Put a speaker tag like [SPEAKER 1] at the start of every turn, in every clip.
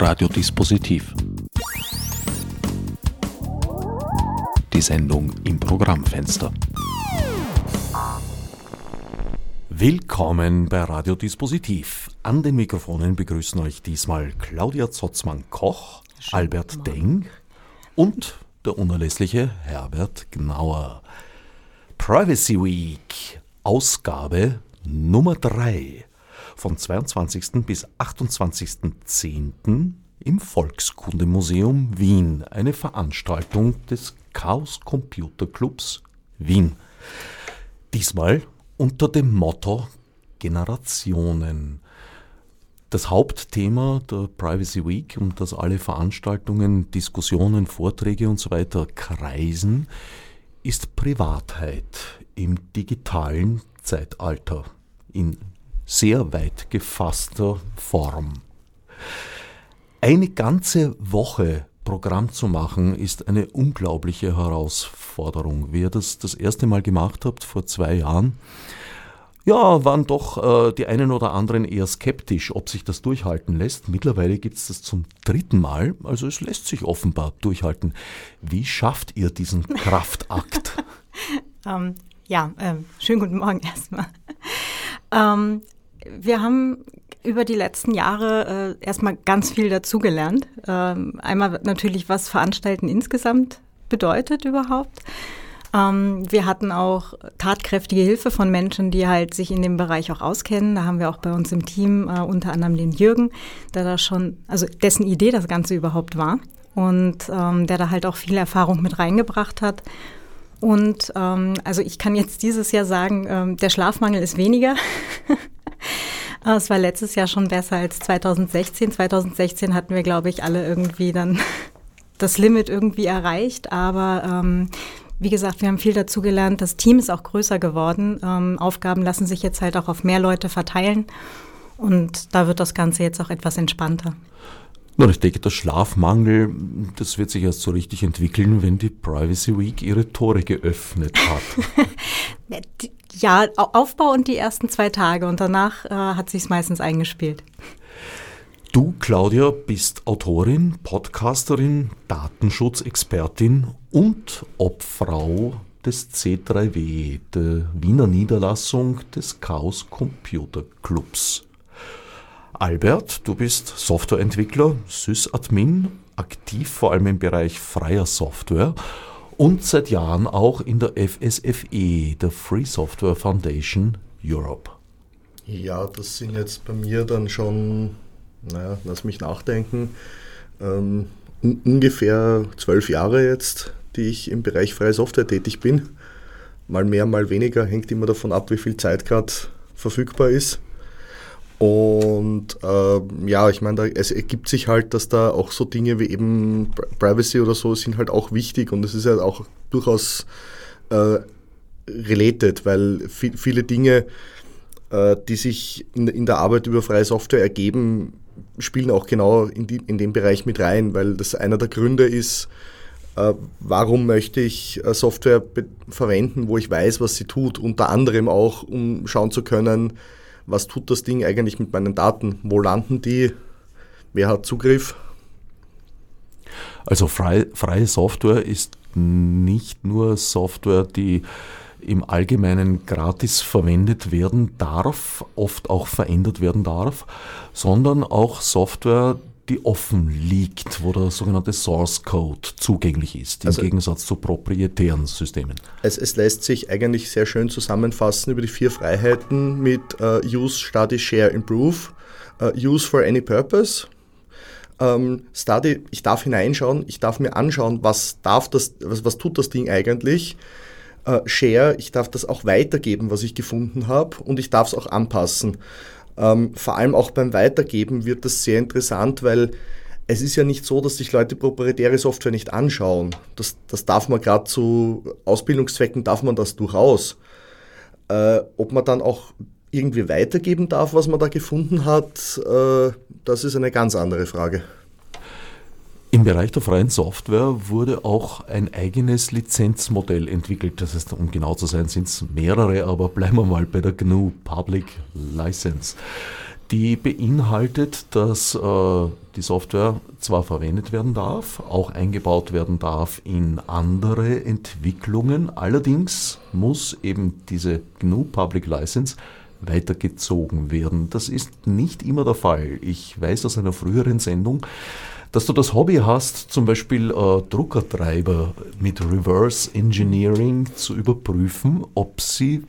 [SPEAKER 1] Radiodispositiv. Die Sendung im Programmfenster. Willkommen bei Radiodispositiv. An den Mikrofonen begrüßen euch diesmal Claudia Zotzmann-Koch, Albert Deng und der unerlässliche Herbert Gnauer. Privacy Week, Ausgabe Nummer 3 von 22. bis 28.10. im Volkskundemuseum Wien, eine Veranstaltung des Chaos Computer Clubs Wien. Diesmal unter dem Motto Generationen. Das Hauptthema der Privacy Week, um das alle Veranstaltungen, Diskussionen, Vorträge und so kreisen, ist Privatheit im digitalen Zeitalter in sehr weit gefasster Form. Eine ganze Woche Programm zu machen, ist eine unglaubliche Herausforderung. Wer das das erste Mal gemacht hat, vor zwei Jahren, ja, waren doch äh, die einen oder anderen eher skeptisch, ob sich das durchhalten lässt. Mittlerweile gibt es das zum dritten Mal, also es lässt sich offenbar durchhalten. Wie schafft ihr diesen Kraftakt?
[SPEAKER 2] ähm, ja, äh, schönen guten Morgen erstmal. Ähm, wir haben über die letzten Jahre äh, erstmal ganz viel dazugelernt. Ähm, einmal natürlich, was Veranstalten insgesamt bedeutet überhaupt. Ähm, wir hatten auch tatkräftige Hilfe von Menschen, die halt sich in dem Bereich auch auskennen. Da haben wir auch bei uns im Team äh, unter anderem den Jürgen, der da schon, also dessen Idee das Ganze überhaupt war und ähm, der da halt auch viel Erfahrung mit reingebracht hat. Und ähm, also ich kann jetzt dieses Jahr sagen, ähm, der Schlafmangel ist weniger. Es war letztes Jahr schon besser als 2016. 2016 hatten wir, glaube ich, alle irgendwie dann das Limit irgendwie erreicht. Aber ähm, wie gesagt, wir haben viel dazu gelernt. Das Team ist auch größer geworden. Ähm, Aufgaben lassen sich jetzt halt auch auf mehr Leute verteilen. Und da wird das Ganze jetzt auch etwas entspannter.
[SPEAKER 1] Nun, ich denke, der Schlafmangel, das wird sich erst so richtig entwickeln, wenn die Privacy Week ihre Tore geöffnet hat.
[SPEAKER 2] ja, Aufbau und die ersten zwei Tage und danach äh, hat sich's meistens eingespielt.
[SPEAKER 1] Du, Claudia, bist Autorin, Podcasterin, Datenschutzexpertin und Obfrau des C3W, der Wiener Niederlassung des Chaos Computer Clubs. Albert, du bist Softwareentwickler, Sysadmin, aktiv vor allem im Bereich freier Software und seit Jahren auch in der FSFE, der Free Software Foundation Europe.
[SPEAKER 3] Ja, das sind jetzt bei mir dann schon, naja, lass mich nachdenken, ähm, ungefähr zwölf Jahre jetzt, die ich im Bereich freie Software tätig bin. Mal mehr, mal weniger, hängt immer davon ab, wie viel Zeit gerade verfügbar ist. Und äh, ja, ich meine, es ergibt sich halt, dass da auch so Dinge wie eben Privacy oder so sind halt auch wichtig und es ist ja auch durchaus äh, related, weil viel, viele Dinge, äh, die sich in, in, der Arbeit über freie Software ergeben, spielen auch genau in, die, in den Bereich mit rein, weil das einer der Gründe ist, äh, warum möchte ich äh, Software verwenden, wo ich weiß, was sie tut, unter anderem auch, um schauen zu können, was tut das Ding eigentlich mit meinen Daten? Wo landen die? Wer hat Zugriff?
[SPEAKER 1] Also frei, freie Software ist nicht nur Software, die im Allgemeinen gratis verwendet werden darf, oft auch verändert werden darf, sondern auch Software, die offen liegt, wo der sogenannte Source Code zugänglich ist, im also Gegensatz zu proprietären Systemen.
[SPEAKER 3] Es, es, lässt sich eigentlich sehr schön zusammenfassen über die vier Freiheiten mit uh, Use, Study, Share, Improve. Uh, use for any purpose. Um, ähm, Study, ich darf hineinschauen, ich darf mir anschauen, was, darf das, was, was tut das Ding eigentlich. Uh, share, ich darf das auch weitergeben, was ich gefunden habe und ich darf es auch anpassen. Ähm, vor allem auch beim Weitergeben wird das sehr interessant, weil es ist ja nicht so, dass sich Leute proprietäre Software nicht anschauen. Das, das darf man gerade zu Ausbildungszwecken, darf man das durchaus. Äh, ob man dann auch irgendwie weitergeben darf, was man da gefunden hat, äh, das ist eine ganz andere Frage.
[SPEAKER 1] Im Bereich der freien Software wurde auch ein eigenes Lizenzmodell entwickelt. Das heißt, um genau zu sein, sind es mehrere, aber bleiben wir mal bei der GNU Public License. die beinhaltet, dass äh, die Software zwar verwendet werden darf, auch eingebaut werden darf in andere Entwicklungen, allerdings muss eben diese GNU Public License weitergezogen werden. Das ist nicht immer der Fall. Ich weiß aus einer früheren Sendung, dass du das Hobby hast, zum Beispiel äh, Druckertreiber mit Reverse Engineering zu überprüfen, ob sie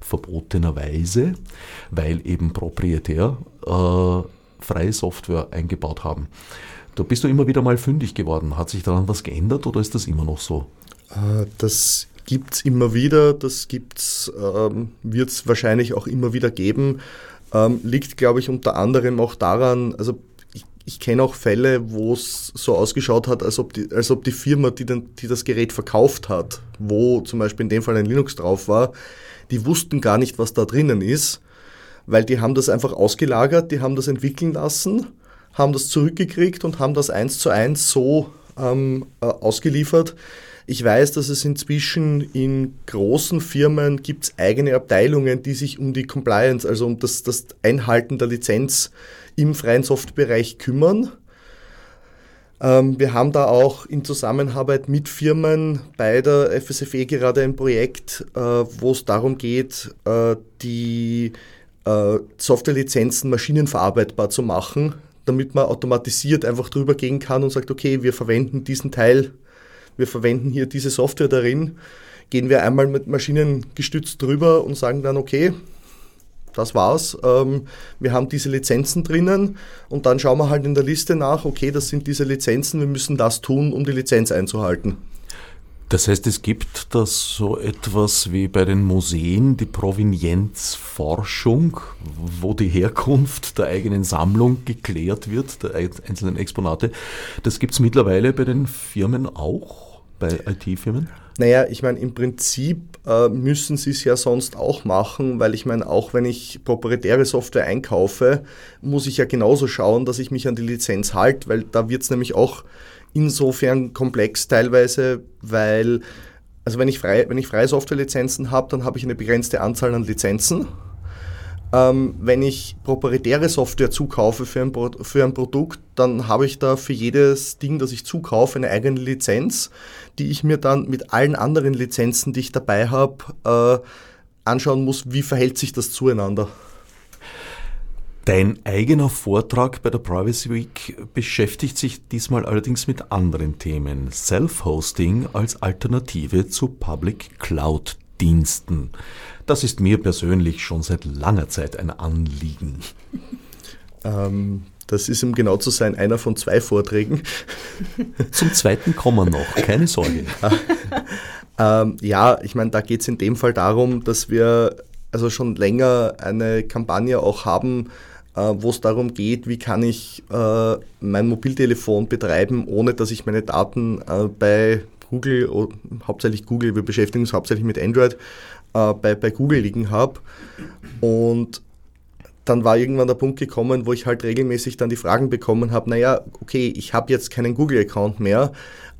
[SPEAKER 1] verbotenerweise, weil eben proprietär, äh, freie Software eingebaut haben. Da bist du immer wieder mal fündig geworden. Hat sich daran was geändert oder ist das immer noch so?
[SPEAKER 3] Äh, das gibt es immer wieder, das ähm, wird es wahrscheinlich auch immer wieder geben. Ähm, liegt, glaube ich, unter anderem auch daran, also ich, kenne auch Fälle, wo es so ausgeschaut hat, als ob die, als ob die Firma, die, den, die das Gerät verkauft hat, wo zum Beispiel in dem Fall ein Linux drauf war, die wussten gar nicht, was da drinnen ist, weil die haben das einfach ausgelagert, die haben das entwickeln lassen, haben das zurückgekriegt und haben das eins zu eins so ähm, äh, ausgeliefert. Ich weiß, dass es inzwischen in großen Firmen gibt eigene Abteilungen, die sich um die Compliance, also um das, das Einhalten der Lizenz im freien Softwarebereich kümmern. Ähm, wir haben da auch in Zusammenarbeit mit Firmen bei der FSFE gerade ein Projekt, äh, wo es darum geht, äh, die äh, Softwarelizenzen maschinenverarbeitbar zu machen, damit man automatisiert einfach drüber gehen kann und sagt, okay, wir verwenden diesen Teil, wir verwenden hier diese Software darin, gehen wir einmal mit Maschinen gestützt drüber und sagen dann, okay, das war's. Ähm, wir haben diese Lizenzen drinnen und dann schauen wir halt in der Liste nach, okay, das sind diese Lizenzen, wir müssen das tun, um die Lizenz einzuhalten.
[SPEAKER 1] Das heißt, es gibt das so etwas wie bei den Museen, die Provenienzforschung, wo die Herkunft der eigenen Sammlung geklärt wird, der einzelnen Exponate. Das gibt es mittlerweile bei den Firmen auch, bei IT-Firmen?
[SPEAKER 3] Naja, ich meine, im Prinzip äh, müssen sie es ja sonst auch machen, weil ich meine, auch wenn ich proprietäre Software einkaufe, muss ich ja genauso schauen, dass ich mich an die Lizenz halte, weil da wird es nämlich auch insofern komplex teilweise, weil, also wenn ich, frei, wenn ich freie Softwarelizenzen habe, dann habe ich eine begrenzte Anzahl an Lizenzen ähm, wenn ich proprietäre Software zukaufe für ein, für ein Produkt, dann habe ich da für jedes Ding, das ich zukaufe, eine eigene Lizenz, die ich mir dann mit allen anderen Lizenzen, die ich dabei habe, äh, anschauen muss, wie verhält sich das zueinander.
[SPEAKER 1] Dein eigener Vortrag bei der Privacy Week beschäftigt sich diesmal allerdings mit anderen Themen. Self-Hosting als Alternative zu Public Cloud Diensten. Das ist mir persönlich schon seit langer Zeit ein Anliegen.
[SPEAKER 3] Ähm, das ist, um genau zu sein, einer von zwei Vorträgen.
[SPEAKER 1] Zum zweiten kommen wir noch, keine Sorge.
[SPEAKER 3] ähm, ja, ich meine, da geht es in dem Fall darum, dass wir also schon länger eine Kampagne auch haben, äh, wo es darum geht, wie kann ich äh, mein Mobiltelefon betreiben, ohne dass ich meine Daten äh, bei Google, hauptsächlich Google, wir beschäftigen uns hauptsächlich mit Android, äh, bei, bei Google liegen habe. Und dann war irgendwann der Punkt gekommen, wo ich halt regelmäßig dann die Fragen bekommen habe, naja, okay, ich habe jetzt keinen Google-Account mehr,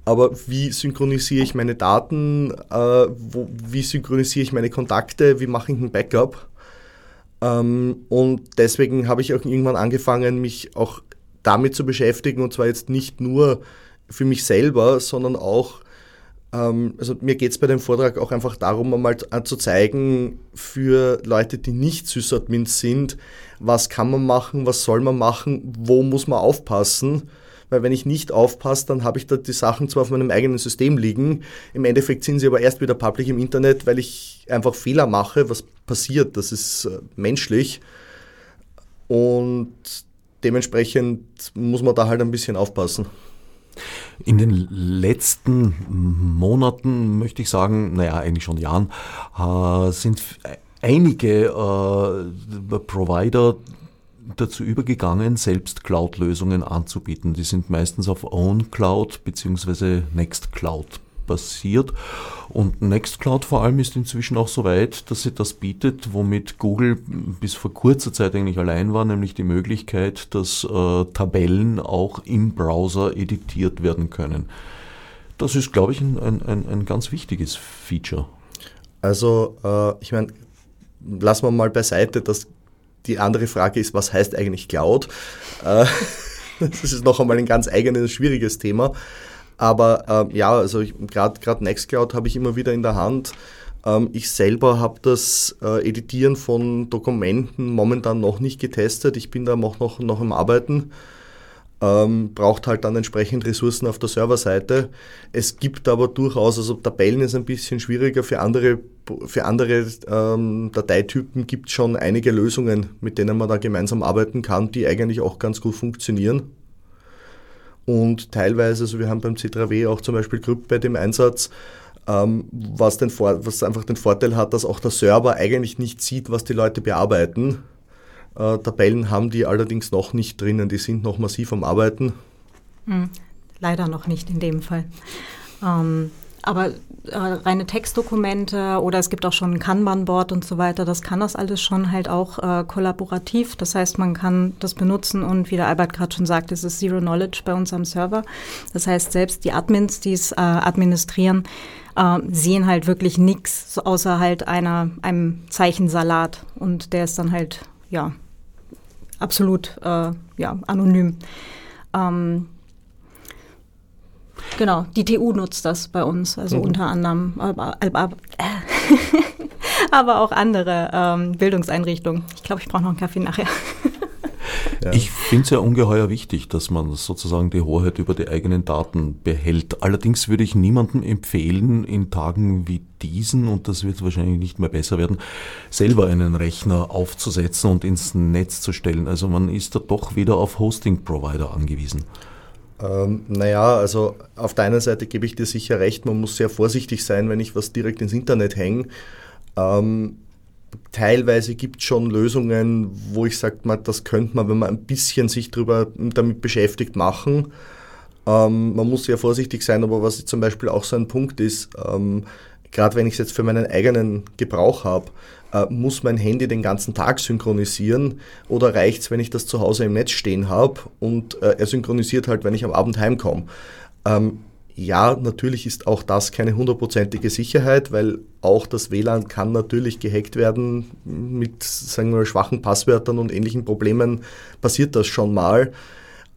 [SPEAKER 3] aber wie synchronisiere ich meine Daten, äh, wo, wie synchronisiere ich meine Kontakte, wie mache ich ein Backup? Ähm, und deswegen habe ich auch irgendwann angefangen, mich auch damit zu beschäftigen, und zwar jetzt nicht nur für mich selber, sondern auch also mir geht es bei dem Vortrag auch einfach darum, einmal zu zeigen für Leute, die nicht Sysadmins sind, was kann man machen, was soll man machen, wo muss man aufpassen. Weil wenn ich nicht aufpasse, dann habe ich da die Sachen zwar auf meinem eigenen System liegen, im Endeffekt sind sie aber erst wieder public im Internet, weil ich einfach Fehler mache, was passiert, das ist äh, menschlich. Und dementsprechend muss man da halt ein bisschen aufpassen.
[SPEAKER 1] In den letzten Monaten, möchte ich sagen, naja, eigentlich schon Jahren, äh, sind einige äh, Provider dazu übergegangen, selbst Cloud-Lösungen anzubieten. Die sind meistens auf OwnCloud bzw. Nextcloud basiert. Und Nextcloud vor allem ist inzwischen auch so weit, dass sie das bietet, womit Google bis vor kurzer Zeit eigentlich allein war, nämlich die Möglichkeit, dass äh, Tabellen auch im Browser editiert werden können. Das ist, glaube ich, ein, ein, ein ganz wichtiges Feature.
[SPEAKER 3] Also, äh, ich meine, lassen wir mal beiseite, dass die andere Frage ist, was heißt eigentlich Cloud? Äh, das ist noch einmal ein ganz eigenes, schwieriges Thema. Aber äh, ja, also gerade Nextcloud habe ich immer wieder in der Hand. Ähm, ich selber habe das äh, Editieren von Dokumenten momentan noch nicht getestet. Ich bin da noch, noch, noch am Arbeiten. Ähm, braucht halt dann entsprechend Ressourcen auf der Serverseite. Es gibt aber durchaus, also Tabellen ist ein bisschen schwieriger, für andere, für andere ähm, Dateitypen gibt es schon einige Lösungen, mit denen man da gemeinsam arbeiten kann, die eigentlich auch ganz gut funktionieren. Und teilweise, also wir haben beim C3W auch zum Beispiel Cryptpad im Einsatz, ähm, was, den Vor was einfach den Vorteil hat, dass auch der Server eigentlich nicht sieht, was die Leute bearbeiten. Äh, Tabellen haben die allerdings noch nicht drinnen, die sind noch massiv am Arbeiten.
[SPEAKER 2] Hm, leider noch nicht in dem Fall. Ähm, aber äh, reine Textdokumente oder es gibt auch schon ein Kanban-Board und so weiter, das kann das alles schon halt auch äh, kollaborativ. Das heißt, man kann das benutzen und wie der Albert gerade schon sagt, es ist Zero Knowledge bei uns am Server. Das heißt, selbst die Admins, die es äh, administrieren, äh, sehen halt wirklich nichts außer halt einer, einem Zeichensalat. Und der ist dann halt, ja, absolut äh, ja, anonym. Ähm, genau, die TU nutzt das bei uns, also mhm. unter anderem, aber, aber, aber auch andere ähm, Bildungseinrichtungen. Ich glaube, ich brauche noch einen Kaffee nachher.
[SPEAKER 1] Ja. Ich finde es ja ungeheuer wichtig, dass man sozusagen die Hoheit über die eigenen Daten behält. Allerdings würde ich niemandem empfehlen, in Tagen wie diesen, und das wird wahrscheinlich nicht mehr besser werden, selber einen Rechner aufzusetzen und ins Netz zu stellen. Also man ist da doch wieder auf Hosting-Provider angewiesen.
[SPEAKER 3] Ähm, naja, also auf der einen Seite gebe ich dir sicher recht, man muss sehr vorsichtig sein, wenn ich was direkt ins Internet hänge. Ähm, teilweise gibt es schon Lösungen, wo ich sage, das könnte man, wenn man ein bisschen sich drüber, damit beschäftigt, machen. Ähm, man muss sehr vorsichtig sein, aber was zum Beispiel auch so ein Punkt ist, ähm, gerade wenn ich es jetzt für meinen eigenen Gebrauch habe, äh, muss mein Handy den ganzen Tag synchronisieren oder reicht es, wenn ich das zu Hause im Netz stehen habe und äh, er synchronisiert halt, wenn ich am Abend heimkomme. Ähm, ja, natürlich ist auch das keine hundertprozentige Sicherheit, weil auch das WLAN kann natürlich gehackt werden mit, sagen wir schwachen Passwörtern und ähnlichen Problemen passiert das schon mal.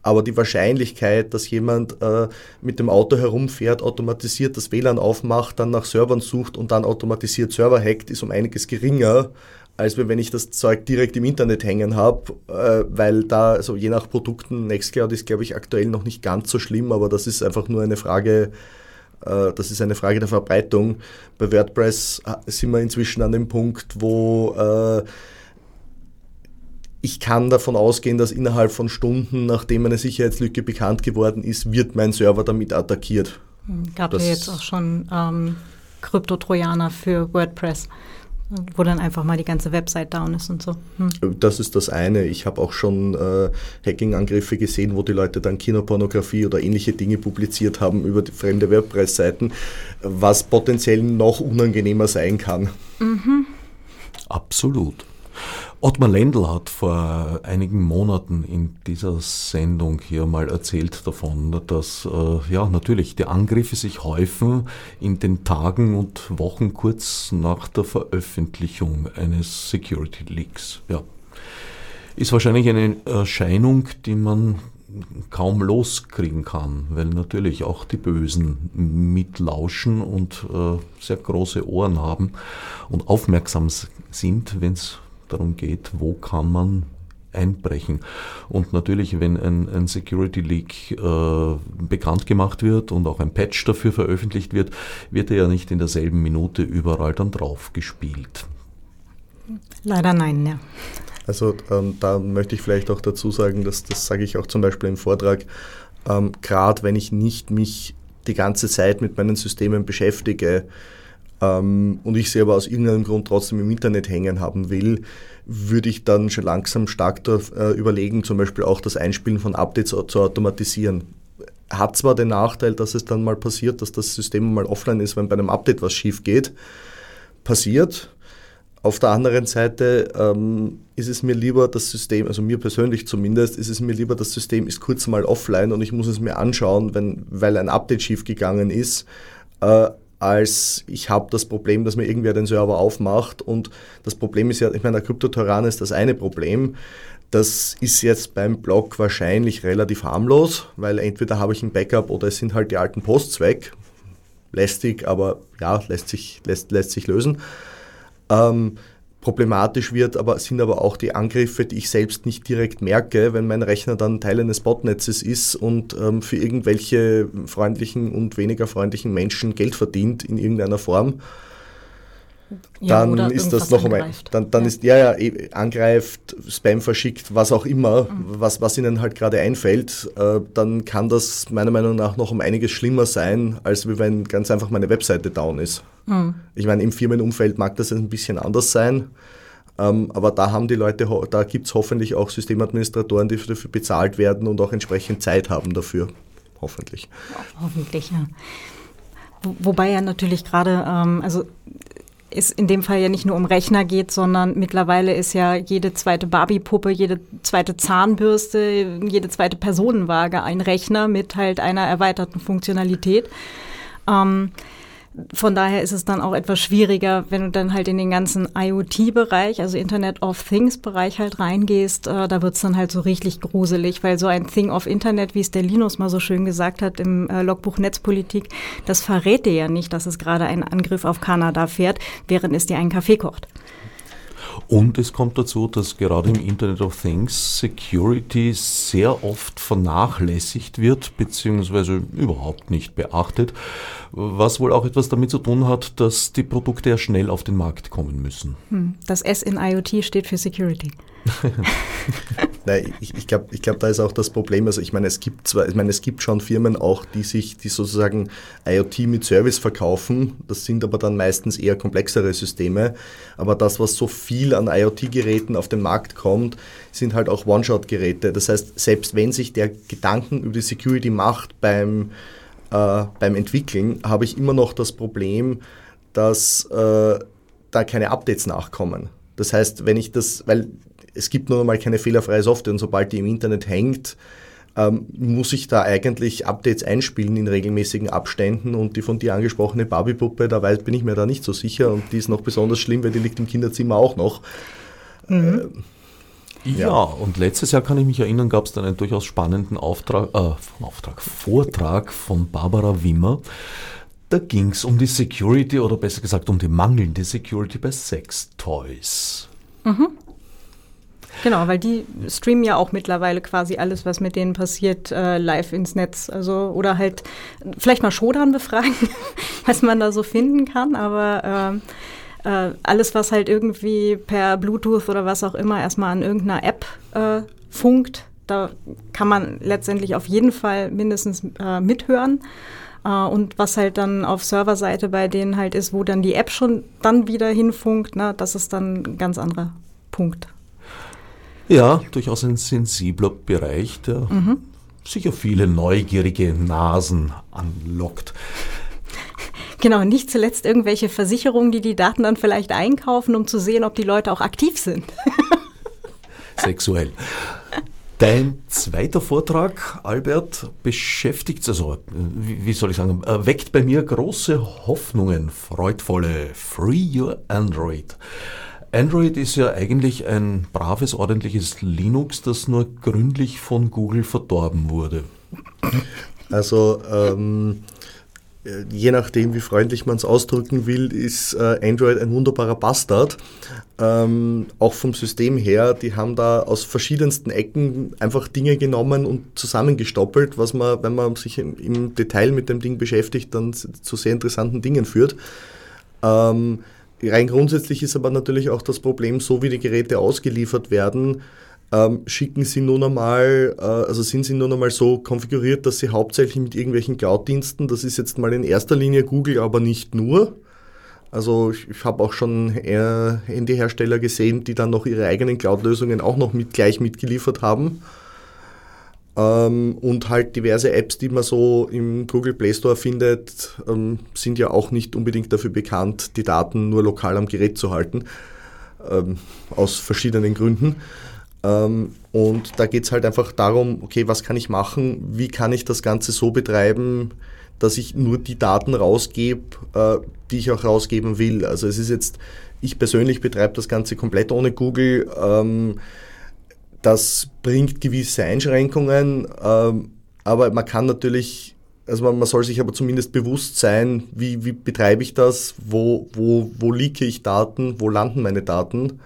[SPEAKER 3] Aber die Wahrscheinlichkeit, dass jemand äh, mit dem Auto herumfährt, automatisiert das WLAN aufmacht, dann nach Servern sucht und dann automatisiert Server hackt, ist um einiges geringer, als wenn ich das Zeug direkt im Internet hängen habe, äh, weil da, also je nach Produkten, Nextcloud ist, glaube ich, aktuell noch nicht ganz so schlimm, aber das ist einfach nur eine Frage, äh, das ist eine Frage der Verbreitung. Bei WordPress äh, sind wir inzwischen an dem Punkt, wo äh, ich kann davon ausgehen, dass innerhalb von Stunden, nachdem eine Sicherheitslücke bekannt geworden ist, wird mein Server damit attackiert.
[SPEAKER 2] Gab ja jetzt auch schon ähm, Krypto-Trojaner für WordPress wo dann einfach mal die ganze Website down ist und so. Hm.
[SPEAKER 3] Das ist das eine. Ich habe auch schon äh, Hacking-Angriffe gesehen, wo die Leute dann Kinopornografie oder ähnliche Dinge publiziert haben über die fremde WordPress-Seiten, was potenziell noch unangenehmer sein kann.
[SPEAKER 1] Mhm. Absolut. Ottmar Lendl hat vor einigen Monaten in dieser Sendung hier mal erzählt davon, dass äh, ja natürlich die Angriffe sich häufen in den Tagen und Wochen kurz nach der Veröffentlichung eines Security Leaks. Ja. Ist wahrscheinlich eine Erscheinung, die man kaum loskriegen kann, weil natürlich auch die Bösen mitlauschen und äh, sehr große Ohren haben und aufmerksam sind, wenn es darum geht, wo kann man einbrechen. Und natürlich, wenn ein, ein Security Leak äh, bekannt gemacht wird und auch ein Patch dafür veröffentlicht wird, wird er ja nicht in derselben Minute überall dann drauf gespielt.
[SPEAKER 2] Leider nein, ja.
[SPEAKER 3] Also ähm, da möchte ich vielleicht auch dazu sagen, dass das sage ich auch zum Beispiel im Vortrag, ähm, gerade wenn ich nicht mich die ganze Zeit mit meinen Systemen beschäftige, ähm, und ich sie aber aus irgendeinem Grund trotzdem im Internet hängen haben will, würde ich dann schon langsam stark äh, überlegen, zum Beispiel auch das Einspielen von Updates zu automatisieren. Hat zwar den Nachteil, dass es dann mal passiert, dass das System mal offline ist, wenn bei einem Update was schief geht. Passiert. Auf der anderen Seite ähm, ist es mir lieber, das System, also mir persönlich zumindest, ist es mir lieber, das System ist kurz mal offline und ich muss es mir anschauen, wenn, weil ein Update schief gegangen ist, äh, als ich habe das Problem, dass mir irgendwer den Server aufmacht. Und das Problem ist ja, ich meine, der Kryptotyrann ist das eine Problem. Das ist jetzt beim Blog wahrscheinlich relativ harmlos, weil entweder habe ich ein Backup oder es sind halt die alten Posts weg. Lästig, aber ja, lässt sich, lässt, lässt sich lösen. Ähm, problematisch wird, aber sind aber auch die Angriffe, die ich selbst nicht direkt merke, wenn mein Rechner dann Teil eines Botnetzes ist und ähm, für irgendwelche freundlichen und weniger freundlichen Menschen Geld verdient in irgendeiner Form ja, dann ist das noch einmal, dann, dann ja. ist, ja, ja, eh, angreift, Spam verschickt, was auch immer, mhm. was, was ihnen halt gerade einfällt, äh, dann kann das meiner Meinung nach noch um einiges schlimmer sein, als wenn ganz einfach meine Webseite down ist. Mhm. Ich meine, im Firmenumfeld mag das ein bisschen anders sein, ähm, aber da haben die Leute, da gibt es hoffentlich auch Systemadministratoren, die dafür bezahlt werden und auch entsprechend Zeit haben dafür. Hoffentlich.
[SPEAKER 2] Hoffentlich, ja. Wobei ja natürlich gerade, ähm, also es in dem Fall ja nicht nur um Rechner geht, sondern mittlerweile ist ja jede zweite Barbie-Puppe, jede zweite Zahnbürste, jede zweite Personenwaage ein Rechner mit halt einer erweiterten Funktionalität. Ähm, von daher ist es dann auch etwas schwieriger, wenn du dann halt in den ganzen IoT-Bereich, also Internet of Things-Bereich halt reingehst. Äh, da wird's dann halt so richtig gruselig, weil so ein Thing of Internet, wie es der Linus mal so schön gesagt hat im äh, Logbuch Netzpolitik, das verrät dir ja nicht, dass es gerade einen Angriff auf Kanada fährt, während es dir einen Kaffee kocht.
[SPEAKER 1] Und es kommt dazu, dass gerade im Internet of Things Security sehr oft vernachlässigt wird, beziehungsweise überhaupt nicht beachtet, was wohl auch etwas damit zu tun hat, dass die Produkte ja schnell auf den Markt kommen müssen.
[SPEAKER 2] Hm, das S in IoT steht für Security.
[SPEAKER 3] Nein, ich, ich glaube, ich glaub, da ist auch das Problem. Also ich meine, es gibt zwar, ich meine, es gibt schon Firmen auch, die sich, die sozusagen IoT mit Service verkaufen. Das sind aber dann meistens eher komplexere Systeme. Aber das, was so viel an IoT-Geräten auf den Markt kommt, sind halt auch One-Shot-Geräte. Das heißt, selbst wenn sich der Gedanken über die Security macht beim, äh, beim Entwickeln, habe ich immer noch das Problem, dass äh, da keine Updates nachkommen. Das heißt, wenn ich das, weil es gibt nur mal keine fehlerfreie Software und sobald die im Internet hängt, ähm, muss ich da eigentlich Updates einspielen in regelmäßigen Abständen und die von dir angesprochene Barbie-Puppe, da weiß, bin ich mir da nicht so sicher und die ist noch besonders schlimm, weil die liegt im Kinderzimmer auch noch.
[SPEAKER 1] Mhm. Äh, ja. ja. und letztes Jahr kann ich mich erinnern, gab es dann einen durchaus spannenden Auftrag, äh, Auftrag, Vortrag von Barbara Wimmer. Da ging es um die Security oder besser gesagt um die mangelnde Security bei Sex-Toys. Mhm.
[SPEAKER 2] Genau, weil die streamen ja auch mittlerweile quasi alles, was mit denen passiert, äh, live ins Netz. Also oder halt vielleicht mal Shodan befragen, was man da so finden kann, aber äh, äh, alles, was halt irgendwie per Bluetooth oder was auch immer erstmal an irgendeiner App äh, funkt, da kann man letztendlich auf jeden Fall mindestens äh, mithören. Äh, und was halt dann auf Serverseite bei denen halt ist, wo dann die App schon dann wieder hinfunkt, na, das ist dann ein ganz anderer Punkt.
[SPEAKER 1] Ja, durchaus ein sensibler Bereich, der mhm. sicher viele neugierige Nasen anlockt.
[SPEAKER 2] Genau, nicht zuletzt irgendwelche Versicherungen, die die Daten dann vielleicht einkaufen, um zu sehen, ob die Leute auch aktiv sind.
[SPEAKER 1] Sexuell. Dein zweiter Vortrag, Albert, beschäftigt, also wie soll ich sagen, weckt bei mir große Hoffnungen, freudvolle Free Your Android. Android ist ja eigentlich ein braves, ordentliches Linux, das nur gründlich von Google verdorben wurde.
[SPEAKER 3] Also ähm, je nachdem, wie freundlich man es ausdrücken will, ist äh, Android ein wunderbarer Bastard. Ähm, auch vom System her, die haben da aus verschiedensten Ecken einfach Dinge genommen und zusammengestoppelt, was man, wenn man sich im, im Detail mit dem Ding beschäftigt, dann zu sehr interessanten Dingen führt. Ähm, Rein grundsätzlich ist aber natürlich auch das Problem, so wie die Geräte ausgeliefert werden, ähm, schicken sie nun einmal, äh, also sind sie nun einmal so konfiguriert, dass sie hauptsächlich mit irgendwelchen Cloud-Diensten, das ist jetzt mal in erster Linie Google, aber nicht nur. Also ich, ich habe auch schon Handyhersteller gesehen, die dann noch ihre eigenen Cloud-Lösungen auch noch mit gleich mitgeliefert haben. Ähm, und halt diverse Apps, die man so im Google Play Store findet, ähm, sind ja auch nicht unbedingt dafür bekannt, die Daten nur lokal am Gerät zu halten. Ähm, aus verschiedenen Gründen. Und da geht es halt einfach darum, okay, was kann ich machen? Wie kann ich das Ganze so betreiben, dass ich nur die Daten rausgebe, äh, die ich auch rausgeben will. Also es ist jetzt, ich persönlich betreibe das Ganze komplett ohne Google. Das bringt gewisse Einschränkungen, ähm, aber man kann natürlich, also man, man, soll sich aber zumindest bewusst sein, wie, wie betreibe ich das, wo, wo, wo leake ich Daten, wo landen meine Daten.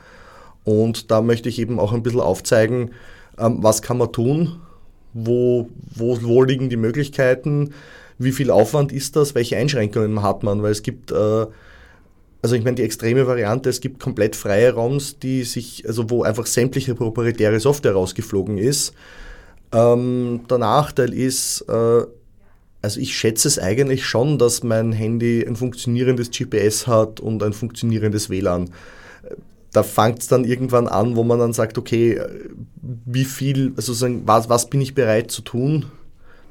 [SPEAKER 3] Und da möchte ich eben auch ein bisschen aufzeigen, ähm, was kann man tun, wo, wo, wo liegen die Möglichkeiten, wie viel Aufwand ist das, welche Einschränkungen hat man, weil es gibt, äh, also ich meine die extreme Variante, es gibt komplett freie ROMs, die sich, also wo einfach sämtliche proprietäre Software rausgeflogen ist. Ähm, der Nachteil ist, äh, also ich schätze es eigentlich schon, dass mein Handy ein funktionierendes GPS hat und ein funktionierendes WLAN. Da fängt es dann irgendwann an, wo man dann sagt, okay, wie viel, also sagen, was, was bin ich bereit zu tun?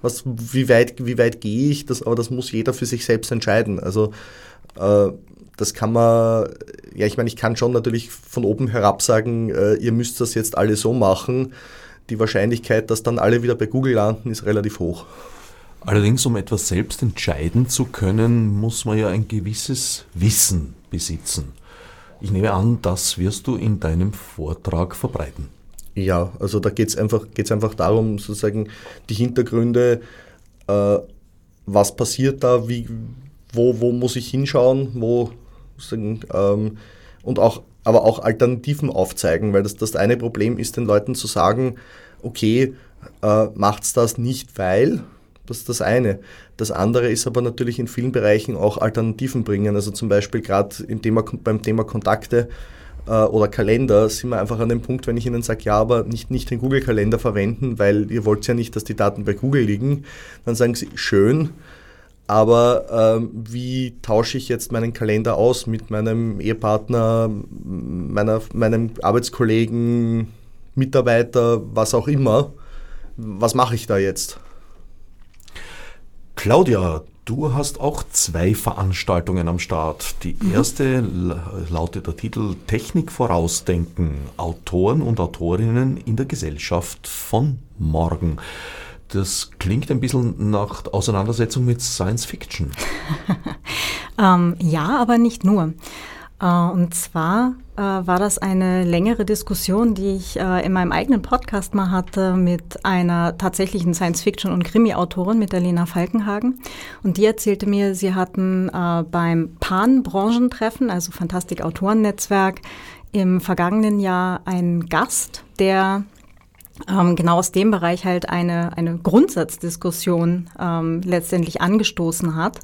[SPEAKER 3] was, wie weit, wie weit gehe ich, das, aber das muss jeder für sich selbst entscheiden. Also äh, das kann man, ja, ich meine, ich kann schon natürlich von oben herab sagen, äh, ihr müsst das jetzt alle so machen. Die Wahrscheinlichkeit, dass dann alle wieder bei Google landen, ist relativ hoch.
[SPEAKER 1] Allerdings, um etwas selbst entscheiden zu können, muss man ja ein gewisses Wissen besitzen. Ich nehme an, das wirst du in deinem Vortrag verbreiten.
[SPEAKER 3] Ja, also da geht es einfach, geht's einfach darum, sozusagen die Hintergründe, äh, was passiert da, wie, wo, wo muss ich hinschauen, wo, ähm, und auch, aber auch Alternativen aufzeigen, weil das, das eine Problem ist, den Leuten zu sagen, okay, äh, macht's das nicht, weil, das ist das eine. Das andere ist aber natürlich in vielen Bereichen auch Alternativen bringen. Also zum Beispiel gerade Thema, beim Thema Kontakte äh, oder Kalender sind wir einfach an dem Punkt, wenn ich Ihnen sage, ja, aber nicht, nicht den Google-Kalender verwenden, weil ihr wollt ja nicht, dass die Daten bei Google liegen, dann sagen Sie, schön, aber ähm, wie tausche ich jetzt meinen Kalender aus mit meinem Ehepartner, meiner, meinem Arbeitskollegen, Mitarbeiter, was auch immer? Was mache ich da jetzt?
[SPEAKER 1] Claudia, Du hast auch zwei Veranstaltungen am Start. Die mhm. erste lautet der Titel Technik vorausdenken, Autoren und Autorinnen in der Gesellschaft von morgen. Das klingt ein bisschen nach Auseinandersetzung mit Science Fiction.
[SPEAKER 2] ähm, ja, aber nicht nur. Äh, und zwar äh, war das eine längere Diskussion, die ich äh, in meinem eigenen Podcast mal hatte mit einer tatsächlichen Science-Fiction- und Krimi-Autorin, mit der Lena Falkenhagen. Und die erzählte mir, sie hatten beim Pan-Branchentreffen, also Fantastik-Autoren-Netzwerk, im vergangenen Jahr einen Gast, der ähm, genau aus dem Bereich halt eine, eine Grundsatzdiskussion ähm, letztendlich angestoßen hat.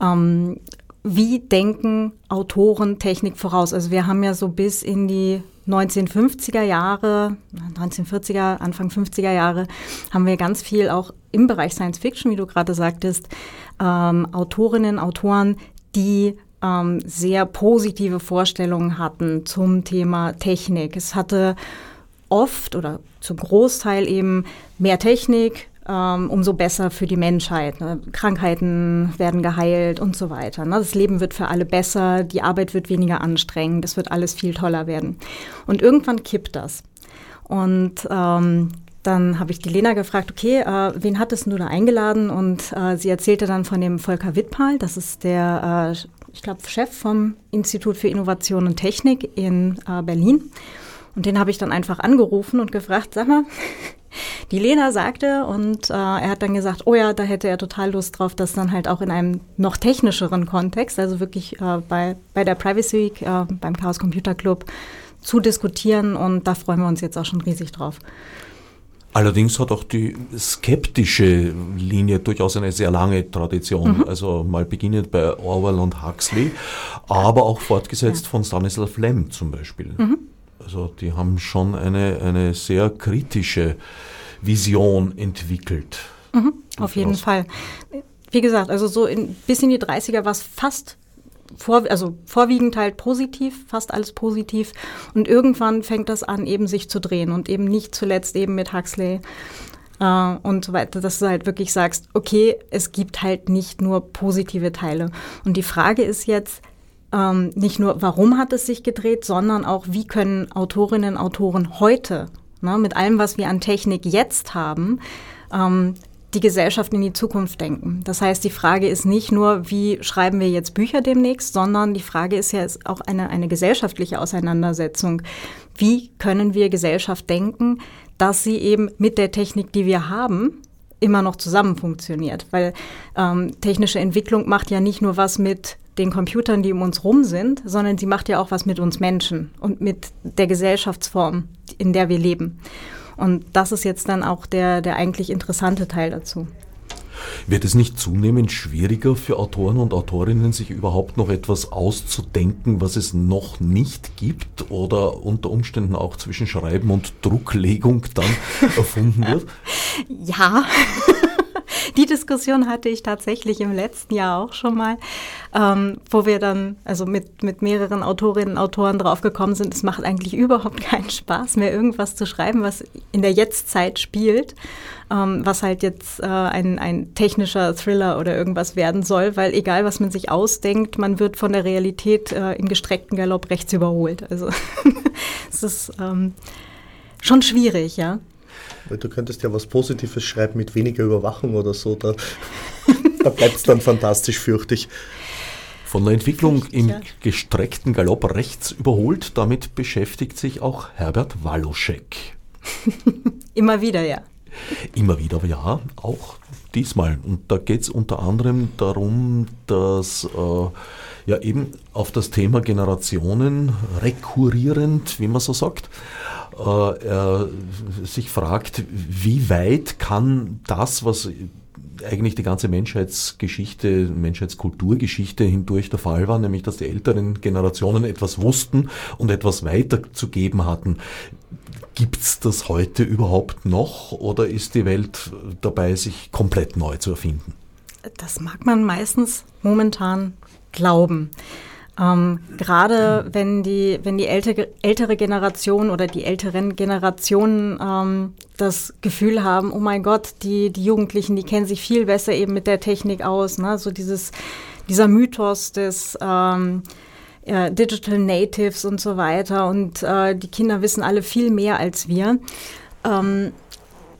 [SPEAKER 2] Ähm, wie denken Autoren Technik voraus? Also wir haben ja so bis in die 1950er Jahre, 1940er, Anfang 50er Jahre, haben wir ganz viel auch im Bereich Science Fiction, wie du gerade sagtest, ähm, Autorinnen, Autoren, die ähm, sehr positive Vorstellungen hatten zum Thema Technik. Es hatte oft oder zum Großteil eben mehr Technik, ähm, umso besser für die Menschheit. Ne? Krankheiten werden geheilt und so weiter. Ne? Das Leben wird für alle besser, die Arbeit wird weniger anstrengend, es wird alles viel toller werden. Und irgendwann kippt das. Und ähm, dann habe ich die Lena gefragt, okay, äh, wen hattest du da eingeladen? Und äh, sie erzählte dann von dem Volker Wittpal, das ist der, äh, ich glaube, Chef vom Institut für Innovation und Technik in äh, Berlin. Und den habe ich dann einfach angerufen und gefragt, sag mal, die Lena sagte und äh, er hat dann gesagt, oh ja, da hätte er total Lust drauf, das dann halt auch in einem noch technischeren Kontext, also wirklich äh, bei, bei der Privacy Week, äh, beim Chaos Computer Club zu diskutieren und da freuen wir uns jetzt auch schon riesig drauf.
[SPEAKER 1] Allerdings hat auch die skeptische Linie durchaus eine sehr lange Tradition. Mhm. Also mal beginnend bei Orwell und Huxley, aber auch fortgesetzt ja. von Stanislav Lem zum Beispiel. Mhm. Also die haben schon eine, eine sehr kritische Vision entwickelt.
[SPEAKER 2] Mhm, auf jeden Fall. Wie gesagt, also so in, bis in die 30er war es fast vor, also vorwiegend halt positiv, fast alles positiv. Und irgendwann fängt das an, eben sich zu drehen und eben nicht zuletzt eben mit Huxley äh, und so weiter, dass du halt wirklich sagst, okay, es gibt halt nicht nur positive Teile. Und die Frage ist jetzt, ähm, nicht nur, warum hat es sich gedreht, sondern auch, wie können Autorinnen und Autoren heute, ne, mit allem, was wir an Technik jetzt haben, ähm, die Gesellschaft in die Zukunft denken. Das heißt, die Frage ist nicht nur, wie schreiben wir jetzt Bücher demnächst, sondern die Frage ist ja ist auch eine, eine gesellschaftliche Auseinandersetzung. Wie können wir Gesellschaft denken, dass sie eben mit der Technik, die wir haben, immer noch zusammen funktioniert. Weil ähm, technische Entwicklung macht ja nicht nur was mit den Computern, die um uns rum sind, sondern sie macht ja auch was mit uns Menschen und mit der Gesellschaftsform, in der wir leben. Und das ist jetzt dann auch der, der eigentlich interessante Teil dazu.
[SPEAKER 1] Wird es nicht zunehmend schwieriger für Autoren und Autorinnen, sich überhaupt noch etwas auszudenken, was es noch nicht gibt oder unter Umständen auch zwischen Schreiben und Drucklegung dann erfunden wird?
[SPEAKER 2] Ja. Die Diskussion hatte ich tatsächlich im letzten Jahr auch schon mal, ähm, wo wir dann also mit, mit mehreren Autorinnen und Autoren draufgekommen sind, es macht eigentlich überhaupt keinen Spaß mehr, irgendwas zu schreiben, was in der Jetztzeit spielt, ähm, was halt jetzt äh, ein, ein technischer Thriller oder irgendwas werden soll, weil egal, was man sich ausdenkt, man wird von der Realität äh, in gestreckten Galopp rechts überholt. Also es ist ähm, schon schwierig, ja.
[SPEAKER 3] Weil du könntest ja was Positives schreiben mit weniger Überwachung oder so. Da, da bleibt es dann fantastisch, fürchte ich.
[SPEAKER 1] Von der Entwicklung im gestreckten Galopp rechts überholt, damit beschäftigt sich auch Herbert Waloschek.
[SPEAKER 2] Immer wieder, ja.
[SPEAKER 1] Immer wieder, ja, auch diesmal. Und da geht es unter anderem darum, dass äh, ja eben auf das Thema Generationen rekurrierend, wie man so sagt, äh, er sich fragt, wie weit kann das, was eigentlich die ganze Menschheitsgeschichte, Menschheitskulturgeschichte hindurch der Fall war, nämlich dass die älteren Generationen etwas wussten und etwas weiterzugeben hatten. Gibt's das heute überhaupt noch oder ist die Welt dabei, sich komplett neu zu erfinden?
[SPEAKER 2] Das mag man meistens momentan glauben. Ähm, Gerade wenn die, wenn die ältere, ältere Generation oder die älteren Generationen ähm, das Gefühl haben, oh mein Gott, die, die Jugendlichen, die kennen sich viel besser eben mit der Technik aus. Ne? So dieses, dieser Mythos des ähm, äh, Digital Natives und so weiter. Und äh, die Kinder wissen alle viel mehr als wir. Ähm,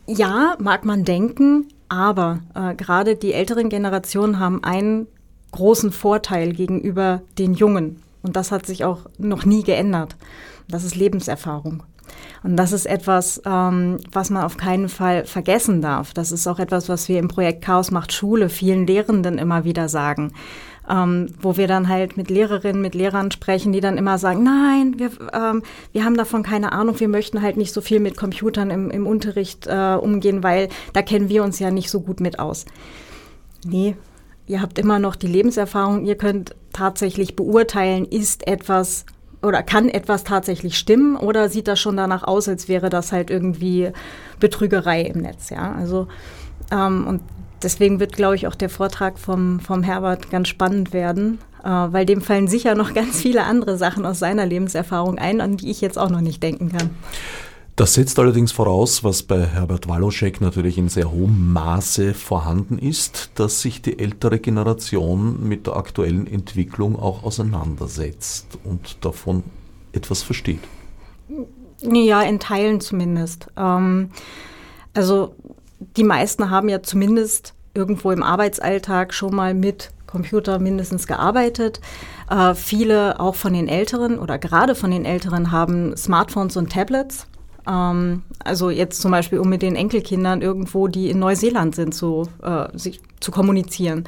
[SPEAKER 2] ja, mag man denken, aber äh, gerade die älteren Generationen haben einen großen Vorteil gegenüber den Jungen. Und das hat sich auch noch nie geändert. Das ist Lebenserfahrung. Und das ist etwas, ähm, was man auf keinen Fall vergessen darf. Das ist auch etwas, was wir im Projekt Chaos macht Schule vielen Lehrenden immer wieder sagen. Ähm, wo wir dann halt mit Lehrerinnen, mit Lehrern sprechen, die dann immer sagen, nein, wir, ähm, wir haben davon keine Ahnung, wir möchten halt nicht so viel mit Computern im, im Unterricht äh, umgehen, weil da kennen wir uns ja nicht so gut mit aus. Nee, ihr habt immer noch die Lebenserfahrung, ihr könnt tatsächlich beurteilen, ist etwas oder kann etwas tatsächlich stimmen oder sieht das schon danach aus, als wäre das halt irgendwie Betrügerei im Netz, ja. Also ähm, und deswegen wird, glaube ich, auch der Vortrag vom, vom Herbert ganz spannend werden, äh, weil dem fallen sicher noch ganz viele andere Sachen aus seiner Lebenserfahrung ein, an die ich jetzt auch noch nicht denken kann.
[SPEAKER 1] Das setzt allerdings voraus, was bei Herbert Waloschek natürlich in sehr hohem Maße vorhanden ist, dass sich die ältere Generation mit der aktuellen Entwicklung auch auseinandersetzt und davon etwas versteht.
[SPEAKER 2] Ja, in Teilen zumindest. Ähm, also die meisten haben ja zumindest irgendwo im Arbeitsalltag schon mal mit Computer mindestens gearbeitet. Äh, viele auch von den Älteren oder gerade von den Älteren haben Smartphones und Tablets. Ähm, also jetzt zum Beispiel, um mit den Enkelkindern irgendwo, die in Neuseeland sind, so, äh, sich, zu kommunizieren.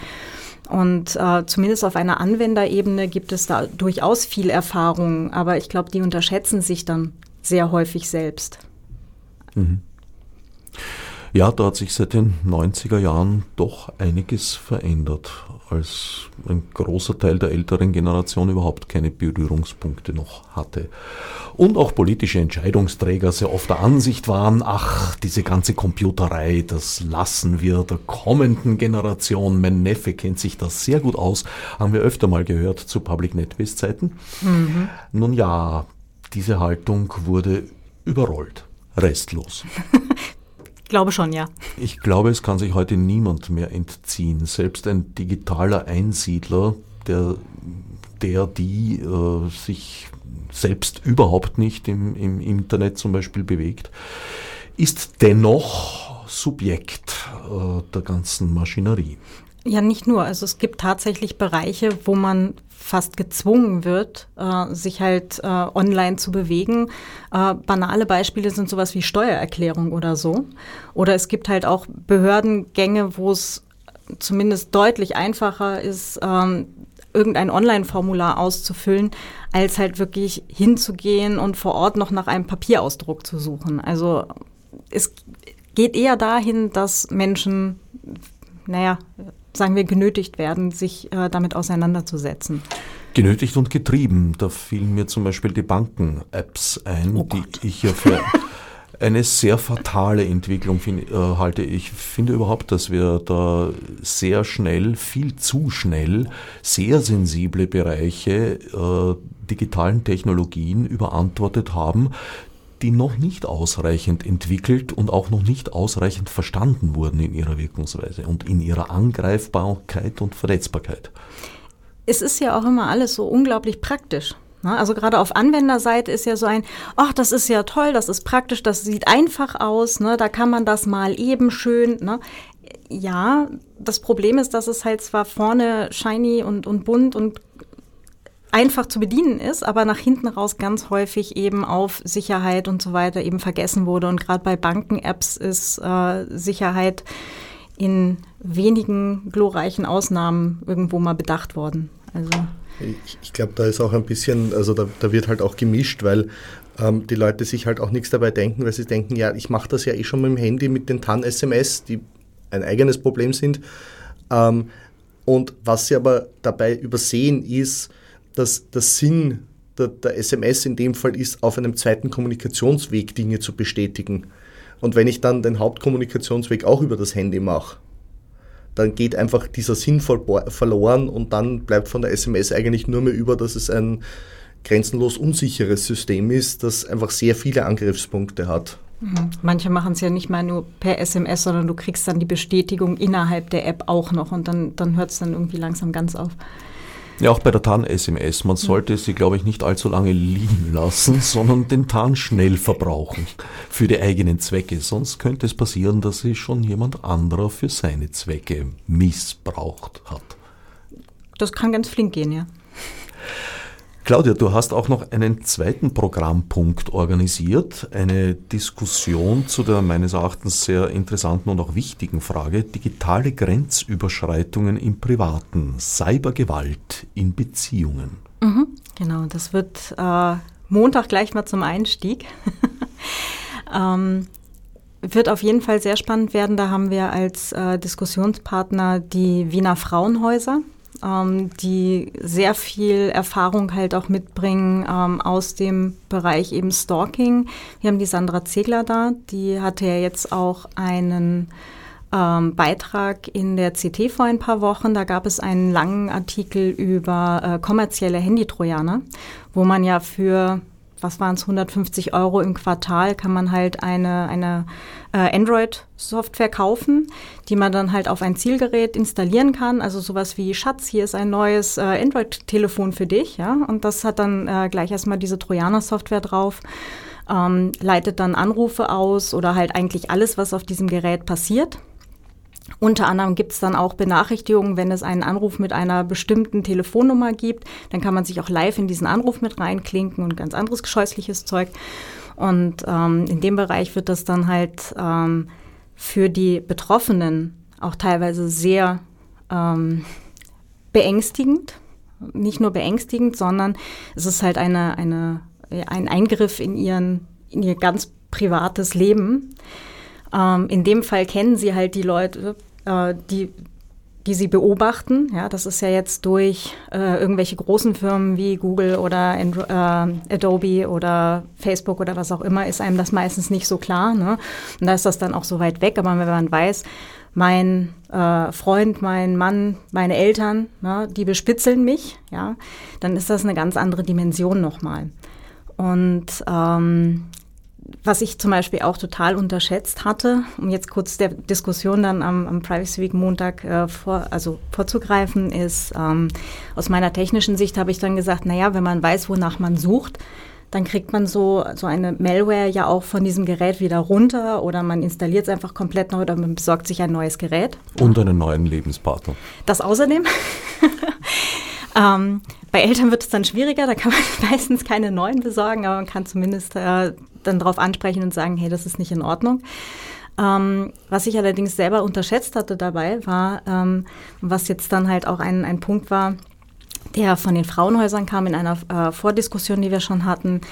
[SPEAKER 2] Und äh, zumindest auf einer Anwenderebene gibt es da durchaus viel Erfahrung, aber ich glaube, die unterschätzen sich dann sehr häufig selbst.
[SPEAKER 1] Mhm. Ja, da hat sich seit den 90er Jahren doch einiges verändert, als ein großer Teil der älteren Generation überhaupt keine Berührungspunkte noch hatte. Und auch politische Entscheidungsträger sehr oft der Ansicht waren, ach, diese ganze Computerei, das lassen wir der kommenden Generation. Mein Neffe kennt sich das sehr gut aus, haben wir öfter mal gehört zu Public NetBase Zeiten. Mhm. Nun ja, diese Haltung wurde überrollt, restlos.
[SPEAKER 2] Glaube schon, ja.
[SPEAKER 1] Ich glaube, es kann sich heute niemand mehr entziehen. Selbst ein digitaler Einsiedler, der, der die äh, sich selbst überhaupt nicht im, im Internet zum Beispiel bewegt, ist dennoch Subjekt äh, der ganzen Maschinerie.
[SPEAKER 2] Ja, nicht nur. Also es gibt tatsächlich Bereiche, wo man fast gezwungen wird, äh, sich halt äh, online zu bewegen. Äh, banale Beispiele sind sowas wie Steuererklärung oder so. Oder es gibt halt auch Behördengänge, wo es zumindest deutlich einfacher ist, ähm, irgendein Online-Formular auszufüllen, als halt wirklich hinzugehen und vor Ort noch nach einem Papierausdruck zu suchen. Also es geht eher dahin, dass Menschen, naja, sagen wir, genötigt werden, sich äh, damit auseinanderzusetzen.
[SPEAKER 1] Genötigt und getrieben. Da fielen mir zum Beispiel die Banken-Apps ein, oh die ich ja für eine sehr fatale Entwicklung find, äh, halte. Ich finde überhaupt, dass wir da sehr schnell, viel zu schnell, sehr sensible Bereiche äh, digitalen Technologien überantwortet haben, die noch nicht ausreichend entwickelt und auch noch nicht ausreichend verstanden wurden in ihrer Wirkungsweise und in ihrer Angreifbarkeit und Verletzbarkeit.
[SPEAKER 2] Es ist ja auch immer alles so unglaublich praktisch. Ne? Also gerade auf Anwenderseite ist ja so ein, ach, das ist ja toll, das ist praktisch, das sieht einfach aus, ne? da kann man das mal eben schön. Ne? Ja, das Problem ist, dass es halt zwar vorne shiny und, und bunt und einfach zu bedienen ist, aber nach hinten raus ganz häufig eben auf Sicherheit und so weiter eben vergessen wurde. Und gerade bei Banken-Apps ist äh, Sicherheit in wenigen glorreichen Ausnahmen irgendwo mal bedacht worden. Also
[SPEAKER 3] ich, ich glaube, da ist auch ein bisschen, also da, da wird halt auch gemischt, weil ähm, die Leute sich halt auch nichts dabei denken, weil sie denken, ja, ich mache das ja eh schon mit dem Handy mit den TAN-SMS, die ein eigenes Problem sind. Ähm, und was sie aber dabei übersehen ist, dass der Sinn der, der, SMS in dem Fall ist, auf einem zweiten Kommunikationsweg Dinge zu bestätigen. Und wenn ich dann den Hauptkommunikationsweg auch über das Handy mache, dann geht einfach dieser Sinn verloren und dann bleibt von der SMS eigentlich nur mehr über, dass es ein grenzenlos unsicheres System ist, das einfach sehr viele Angriffspunkte hat.
[SPEAKER 2] Mhm. Manche machen es ja nicht mal nur per SMS, sondern du kriegst dann die Bestätigung innerhalb der App auch noch und dann, dann hört es dann irgendwie langsam ganz auf.
[SPEAKER 1] Ja, auch bei der TAN-SMS. Man sollte sie, glaube ich, nicht allzu lange liegen lassen, sondern den TAN schnell verbrauchen für die eigenen Zwecke. Sonst könnte es passieren, dass sie schon jemand anderer für seine Zwecke missbraucht hat.
[SPEAKER 2] Das kann ganz flink gehen, ja.
[SPEAKER 1] Claudia, du hast auch noch einen zweiten Programmpunkt organisiert, eine Diskussion zu der meines Erachtens sehr interessanten und auch wichtigen Frage digitale Grenzüberschreitungen im Privaten, Cybergewalt in Beziehungen.
[SPEAKER 2] Mhm, genau, das wird äh, Montag gleich mal zum Einstieg. ähm, wird auf jeden Fall sehr spannend werden. Da haben wir als äh, Diskussionspartner die Wiener Frauenhäuser ähm, die sehr viel Erfahrung halt auch mitbringen ähm, aus dem Bereich eben Stalking. Wir haben die Sandra Zegler da, die hatte ja jetzt auch einen ähm, Beitrag in der CT vor ein paar Wochen. Da gab es einen langen Artikel über äh, kommerzielle Handytrojaner, wo man ja für was waren es, 150 Euro im Quartal, kann man halt eine, eine Android-Software kaufen, die man dann halt auf ein Zielgerät installieren kann. Also sowas wie Schatz, hier ist ein neues äh, Android-Telefon für dich, ja. Und das hat dann äh, gleich erstmal diese Trojaner-Software drauf. Ähm, leitet dann Anrufe aus oder halt eigentlich alles, was auf diesem Gerät passiert. Unter anderem gibt es dann auch Benachrichtigungen, wenn es einen Anruf mit einer bestimmten Telefonnummer gibt. Dann kann man sich auch live in diesen Anruf mit reinklinken und ganz anderes gescheußliches Zeug. Und ähm, in dem Bereich wird das dann halt ähm, für die Betroffenen auch teilweise sehr ähm, beängstigend. Nicht nur beängstigend, sondern es ist halt eine, eine, ein Eingriff in, ihren, in ihr ganz privates Leben. Ähm, in dem Fall kennen sie halt die Leute, äh, die, die sie beobachten. Ja, das ist ja jetzt durch äh, irgendwelche großen Firmen wie Google oder Andro äh, Adobe oder Facebook oder was auch immer, ist einem das meistens nicht so klar. Ne? Und da ist das dann auch so weit weg. Aber wenn man weiß, mein äh, Freund, mein Mann, meine Eltern, ne, die bespitzeln mich, ja, dann ist das eine ganz andere Dimension nochmal. Und ähm, was ich zum Beispiel auch total unterschätzt hatte, um jetzt kurz der Diskussion dann am, am Privacy Week Montag äh, vor, also vorzugreifen, ist, ähm, aus meiner technischen Sicht habe ich dann gesagt, naja, wenn man weiß, wonach man sucht, dann kriegt man so, so eine Malware ja auch von diesem Gerät wieder runter oder man installiert es einfach komplett neu oder man besorgt sich ein neues Gerät.
[SPEAKER 1] Und einen neuen Lebenspartner.
[SPEAKER 2] Das außerdem. ähm, bei Eltern wird es dann schwieriger, da kann man meistens keine neuen besorgen, aber man kann zumindest äh, dann darauf ansprechen und sagen, hey, das ist nicht in Ordnung. Ähm, was ich allerdings selber unterschätzt hatte dabei, war, ähm, was jetzt dann halt auch ein, ein Punkt war, der von den Frauenhäusern kam in einer äh, Vordiskussion, die wir schon hatten.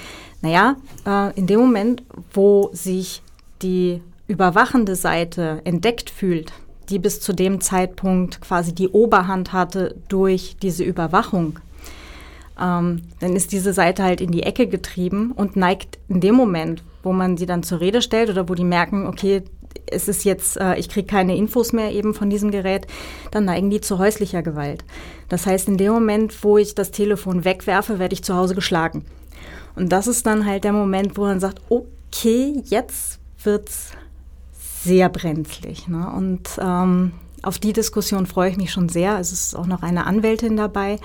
[SPEAKER 2] Naja, äh, in dem Moment, wo sich die überwachende Seite entdeckt fühlt, die bis zu dem Zeitpunkt quasi die Oberhand hatte durch diese Überwachung, ähm, dann ist diese Seite halt in die Ecke getrieben und neigt in dem Moment, wo man sie dann zur Rede stellt oder wo die merken, okay, es ist jetzt, äh, ich kriege keine Infos mehr eben von diesem Gerät, dann neigen die zu häuslicher Gewalt. Das heißt, in dem Moment, wo ich das Telefon wegwerfe, werde ich zu Hause geschlagen. Und das ist dann halt der Moment, wo man sagt, okay, jetzt wird's sehr brenzlig. Ne? Und ähm, auf die Diskussion freue ich mich schon sehr. Es ist auch noch eine Anwältin dabei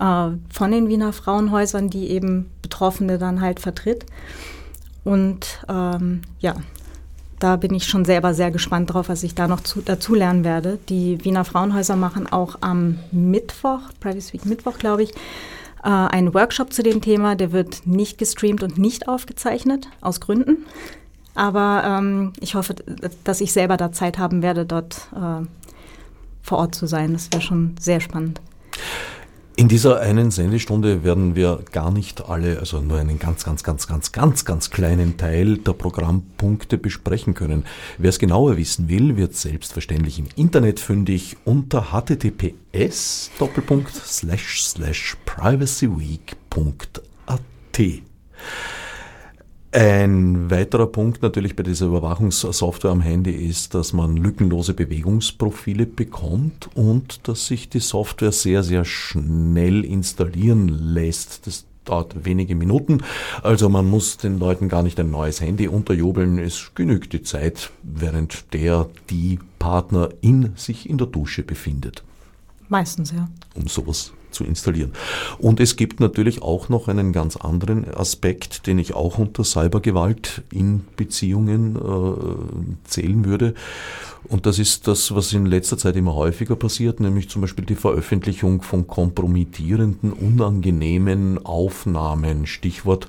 [SPEAKER 2] äh, von den Wiener Frauenhäusern, die eben Betroffene dann halt vertritt. Und ähm, ja, da bin ich schon selber sehr gespannt drauf, was ich da noch zu, dazu lernen werde. Die Wiener Frauenhäuser machen auch am Mittwoch, Privacy Week Mittwoch, glaube ich, äh, einen Workshop zu dem Thema. Der wird nicht gestreamt und nicht aufgezeichnet, aus Gründen. Aber ähm, ich hoffe, dass ich selber da Zeit haben werde, dort äh, vor Ort zu sein. Das wäre schon sehr spannend.
[SPEAKER 1] In dieser einen Sendestunde werden wir gar nicht alle, also nur einen ganz, ganz, ganz, ganz, ganz, ganz kleinen Teil der Programmpunkte besprechen können. Wer es genauer wissen will, wird selbstverständlich im Internet fündig unter https privacyweek.at. Ein weiterer Punkt natürlich bei dieser Überwachungssoftware am Handy ist, dass man lückenlose Bewegungsprofile bekommt und dass sich die Software sehr, sehr schnell installieren lässt. Das dauert wenige Minuten, also man muss den Leuten gar nicht ein neues Handy unterjubeln. Es genügt die Zeit, während der die Partner in sich in der Dusche befindet.
[SPEAKER 2] Meistens, ja.
[SPEAKER 1] Um sowas zu installieren. Und es gibt natürlich auch noch einen ganz anderen Aspekt, den ich auch unter Cybergewalt in Beziehungen äh, zählen würde. Und das ist das, was in letzter Zeit immer häufiger passiert, nämlich zum Beispiel die Veröffentlichung von kompromittierenden, unangenehmen Aufnahmen, Stichwort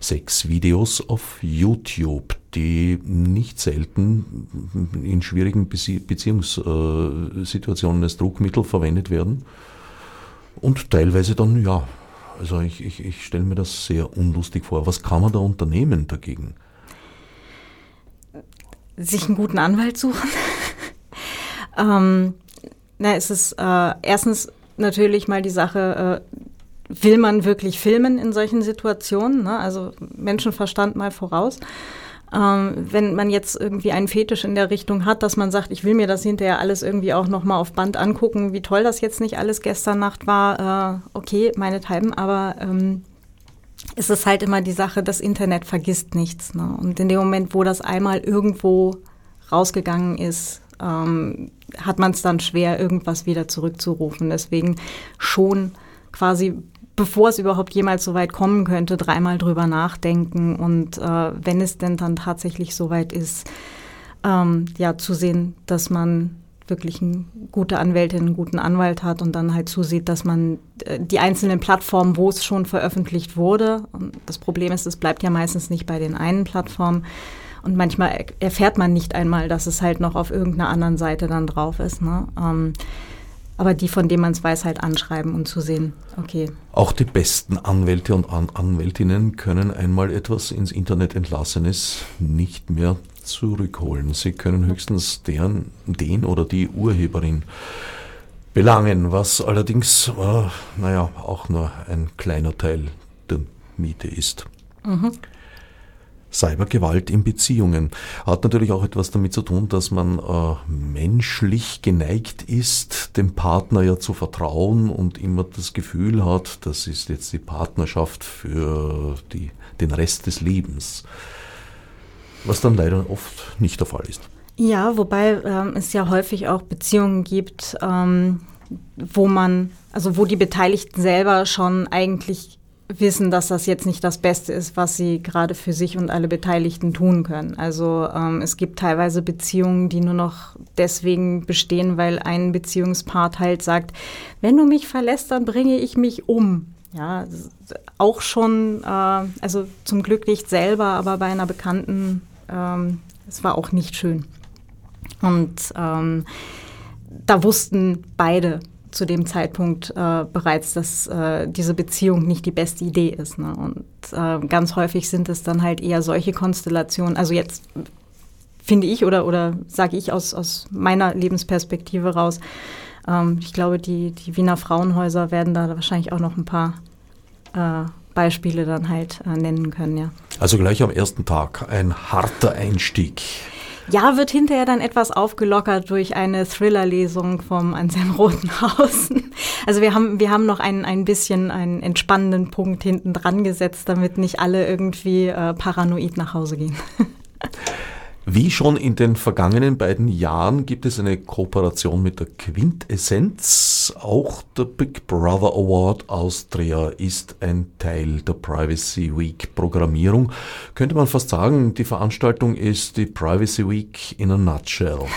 [SPEAKER 1] Sexvideos auf YouTube, die nicht selten in schwierigen Beziehungssituationen als Druckmittel verwendet werden und teilweise dann, ja, also ich, ich, ich stelle mir das sehr unlustig vor. Was kann man da unternehmen dagegen?
[SPEAKER 2] Sich einen guten Anwalt suchen. ähm, na, es ist äh, erstens natürlich mal die Sache, äh, will man wirklich filmen in solchen Situationen? Ne? Also Menschenverstand mal voraus. Ähm, wenn man jetzt irgendwie einen Fetisch in der Richtung hat, dass man sagt, ich will mir das hinterher alles irgendwie auch nochmal auf Band angucken, wie toll das jetzt nicht alles gestern Nacht war, äh, okay, meinethalben, aber ähm, es ist halt immer die Sache, das Internet vergisst nichts. Ne? Und in dem Moment, wo das einmal irgendwo rausgegangen ist, ähm, hat man es dann schwer, irgendwas wieder zurückzurufen. Deswegen schon quasi bevor es überhaupt jemals so weit kommen könnte, dreimal drüber nachdenken und äh, wenn es denn dann tatsächlich so weit ist, ähm, ja, zu sehen, dass man wirklich eine gute Anwältin, einen guten Anwalt hat und dann halt zusieht, dass man äh, die einzelnen Plattformen, wo es schon veröffentlicht wurde, und das Problem ist, es bleibt ja meistens nicht bei den einen Plattformen, und manchmal erfährt man nicht einmal, dass es halt noch auf irgendeiner anderen Seite dann drauf ist. Ne? Ähm, aber die, von denen man es weiß, halt anschreiben und zu sehen, okay.
[SPEAKER 1] Auch die besten Anwälte und An Anwältinnen können einmal etwas ins Internet entlassenes nicht mehr zurückholen. Sie können höchstens deren, den oder die Urheberin belangen, was allerdings, äh, naja, auch nur ein kleiner Teil der Miete ist. Mhm. Cybergewalt in Beziehungen. Hat natürlich auch etwas damit zu tun, dass man äh, menschlich geneigt ist, dem Partner ja zu vertrauen und immer das Gefühl hat, das ist jetzt die Partnerschaft für die, den Rest des Lebens. Was dann leider oft nicht der Fall ist.
[SPEAKER 2] Ja, wobei ähm, es ja häufig auch Beziehungen gibt, ähm, wo man, also wo die Beteiligten selber schon eigentlich wissen, dass das jetzt nicht das Beste ist, was sie gerade für sich und alle Beteiligten tun können. Also ähm, es gibt teilweise Beziehungen, die nur noch deswegen bestehen, weil ein Beziehungspart halt sagt, wenn du mich verlässt, dann bringe ich mich um. Ja, auch schon, äh, also zum Glück nicht selber, aber bei einer Bekannten, ähm, es war auch nicht schön. Und ähm, da wussten beide, zu dem Zeitpunkt äh, bereits, dass äh, diese Beziehung nicht die beste Idee ist. Ne? Und äh, ganz häufig sind es dann halt eher solche Konstellationen. Also jetzt finde ich oder, oder sage ich aus, aus meiner Lebensperspektive raus, ähm, ich glaube, die, die Wiener Frauenhäuser werden da wahrscheinlich auch noch ein paar äh, Beispiele dann halt äh, nennen können, ja.
[SPEAKER 1] Also gleich am ersten Tag ein harter Einstieg.
[SPEAKER 2] Ja, wird hinterher dann etwas aufgelockert durch eine Thriller-Lesung vom Anselm Rotenhausen. Also wir haben, wir haben noch ein, ein bisschen einen entspannenden Punkt hinten dran gesetzt, damit nicht alle irgendwie äh, paranoid nach Hause gehen.
[SPEAKER 1] Wie schon in den vergangenen beiden Jahren gibt es eine Kooperation mit der Quintessenz. Auch der Big Brother Award Austria ist ein Teil der Privacy Week Programmierung. Könnte man fast sagen, die Veranstaltung ist die Privacy Week in a nutshell.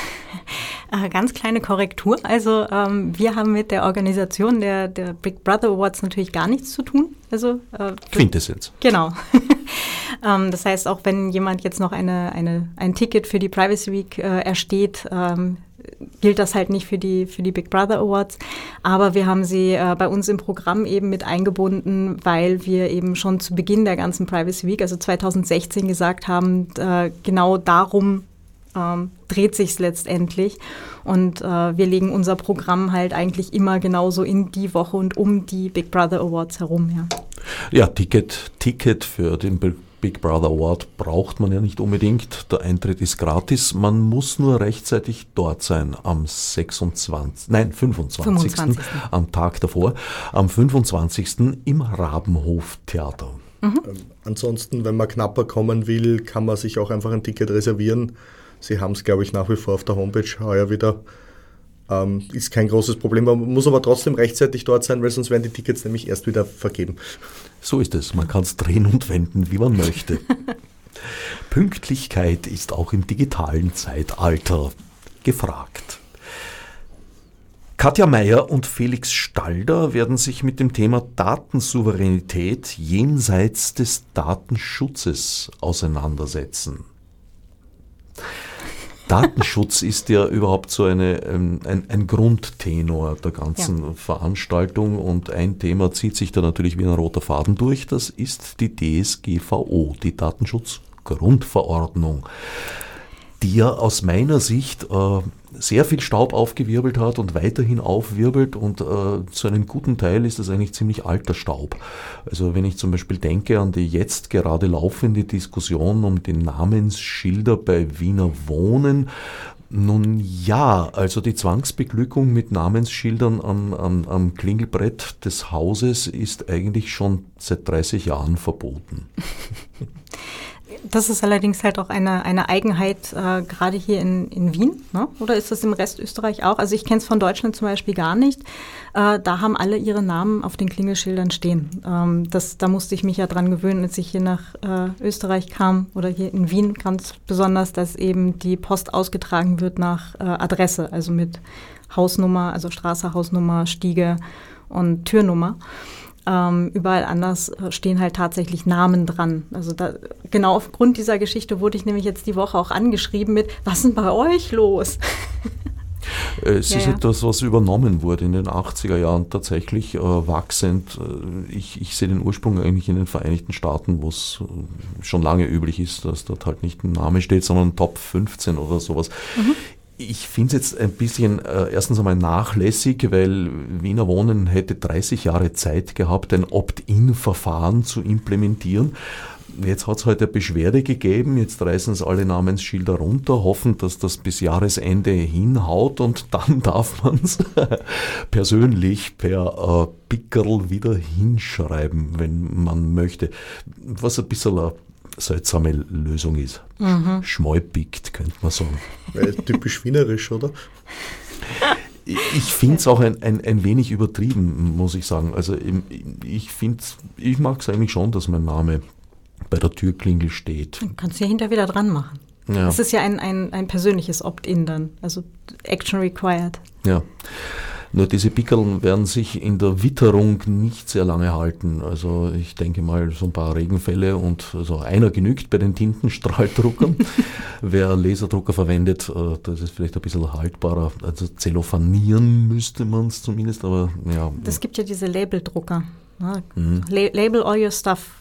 [SPEAKER 2] Äh, ganz kleine Korrektur. Also ähm, wir haben mit der Organisation der, der Big Brother Awards natürlich gar nichts zu tun. Also
[SPEAKER 1] äh, Quintessenz.
[SPEAKER 2] Genau. ähm, das heißt, auch wenn jemand jetzt noch eine, eine, ein Ticket für die Privacy Week äh, ersteht, ähm, gilt das halt nicht für die, für die Big Brother Awards. Aber wir haben sie äh, bei uns im Programm eben mit eingebunden, weil wir eben schon zu Beginn der ganzen Privacy Week, also 2016, gesagt haben, äh, genau darum ähm, dreht sich letztendlich. Und äh, wir legen unser Programm halt eigentlich immer genauso in die Woche und um die Big Brother Awards herum. Ja,
[SPEAKER 1] ja Ticket, Ticket für den Big Brother Award braucht man ja nicht unbedingt. Der Eintritt ist gratis. Man muss nur rechtzeitig dort sein am 26. Nein, 25. 25. am Tag davor. Am 25. im Rabenhof Theater.
[SPEAKER 3] Mhm. Ähm, ansonsten, wenn man knapper kommen will, kann man sich auch einfach ein Ticket reservieren. Sie haben es, glaube ich, nach wie vor auf der Homepage heuer wieder. Ähm, ist kein großes Problem. Man muss aber trotzdem rechtzeitig dort sein, weil sonst werden die Tickets nämlich erst wieder vergeben.
[SPEAKER 1] So ist es. Man kann es drehen und wenden, wie man möchte. Pünktlichkeit ist auch im digitalen Zeitalter gefragt. Katja Meyer und Felix Stalder werden sich mit dem Thema Datensouveränität jenseits des Datenschutzes auseinandersetzen. Datenschutz ist ja überhaupt so eine, ähm, ein, ein Grundtenor der ganzen ja. Veranstaltung und ein Thema zieht sich da natürlich wie ein roter Faden durch, das ist die DSGVO, die Datenschutzgrundverordnung ja aus meiner Sicht äh, sehr viel Staub aufgewirbelt hat und weiterhin aufwirbelt und äh, zu einem guten Teil ist das eigentlich ziemlich alter Staub. Also wenn ich zum Beispiel denke an die jetzt gerade laufende Diskussion um die Namensschilder bei Wiener Wohnen, nun ja, also die Zwangsbeglückung mit Namensschildern am, am, am Klingelbrett des Hauses ist eigentlich schon seit 30 Jahren verboten.
[SPEAKER 2] Das ist allerdings halt auch eine, eine Eigenheit, äh, gerade hier in, in Wien. Ne? Oder ist das im Rest Österreich auch? Also ich kenne es von Deutschland zum Beispiel gar nicht. Äh, da haben alle ihre Namen auf den Klingelschildern stehen. Ähm, das, da musste ich mich ja dran gewöhnen, als ich hier nach äh, Österreich kam oder hier in Wien ganz besonders, dass eben die Post ausgetragen wird nach äh, Adresse, also mit Hausnummer, also Straße, Hausnummer, Stiege und Türnummer. Ähm, überall anders äh, stehen halt tatsächlich Namen dran. Also da, genau aufgrund dieser Geschichte wurde ich nämlich jetzt die Woche auch angeschrieben mit, was ist denn bei euch los?
[SPEAKER 1] Es ja, ist etwas, was übernommen wurde in den 80er Jahren tatsächlich äh, wachsend. Äh, ich, ich, sehe den Ursprung eigentlich in den Vereinigten Staaten, wo es äh, schon lange üblich ist, dass dort halt nicht ein Name steht, sondern Top 15 oder sowas. Mhm. Ich finde es jetzt ein bisschen äh, erstens einmal nachlässig, weil Wiener Wohnen hätte 30 Jahre Zeit gehabt, ein Opt-in-Verfahren zu implementieren. Jetzt hat es heute eine Beschwerde gegeben, jetzt reißen es alle Namensschilder runter, hoffen, dass das bis Jahresende hinhaut und dann darf man es persönlich per äh, Pickerl wieder hinschreiben, wenn man möchte. Was ein bisschen ein seltsame Lösung ist. Mhm. Schmalpickt, könnte man sagen.
[SPEAKER 3] Weil typisch wienerisch, oder?
[SPEAKER 1] ich finde es auch ein, ein, ein wenig übertrieben, muss ich sagen. Also ich finde, ich mag es eigentlich schon, dass mein Name bei der Türklingel steht.
[SPEAKER 2] Dann kannst du ja hinter wieder dran machen. Ja. Das ist ja ein, ein, ein persönliches Opt-in dann, also Action required.
[SPEAKER 1] Ja. Nur diese Pickeln werden sich in der Witterung nicht sehr lange halten. Also ich denke mal so ein paar Regenfälle und also einer genügt bei den Tintenstrahldruckern. Wer Laserdrucker verwendet, äh, das ist vielleicht ein bisschen haltbarer. Also zellophanieren müsste man es zumindest, aber ja.
[SPEAKER 2] Das gibt ja diese Labeldrucker. Ne? Mhm. Label all your stuff.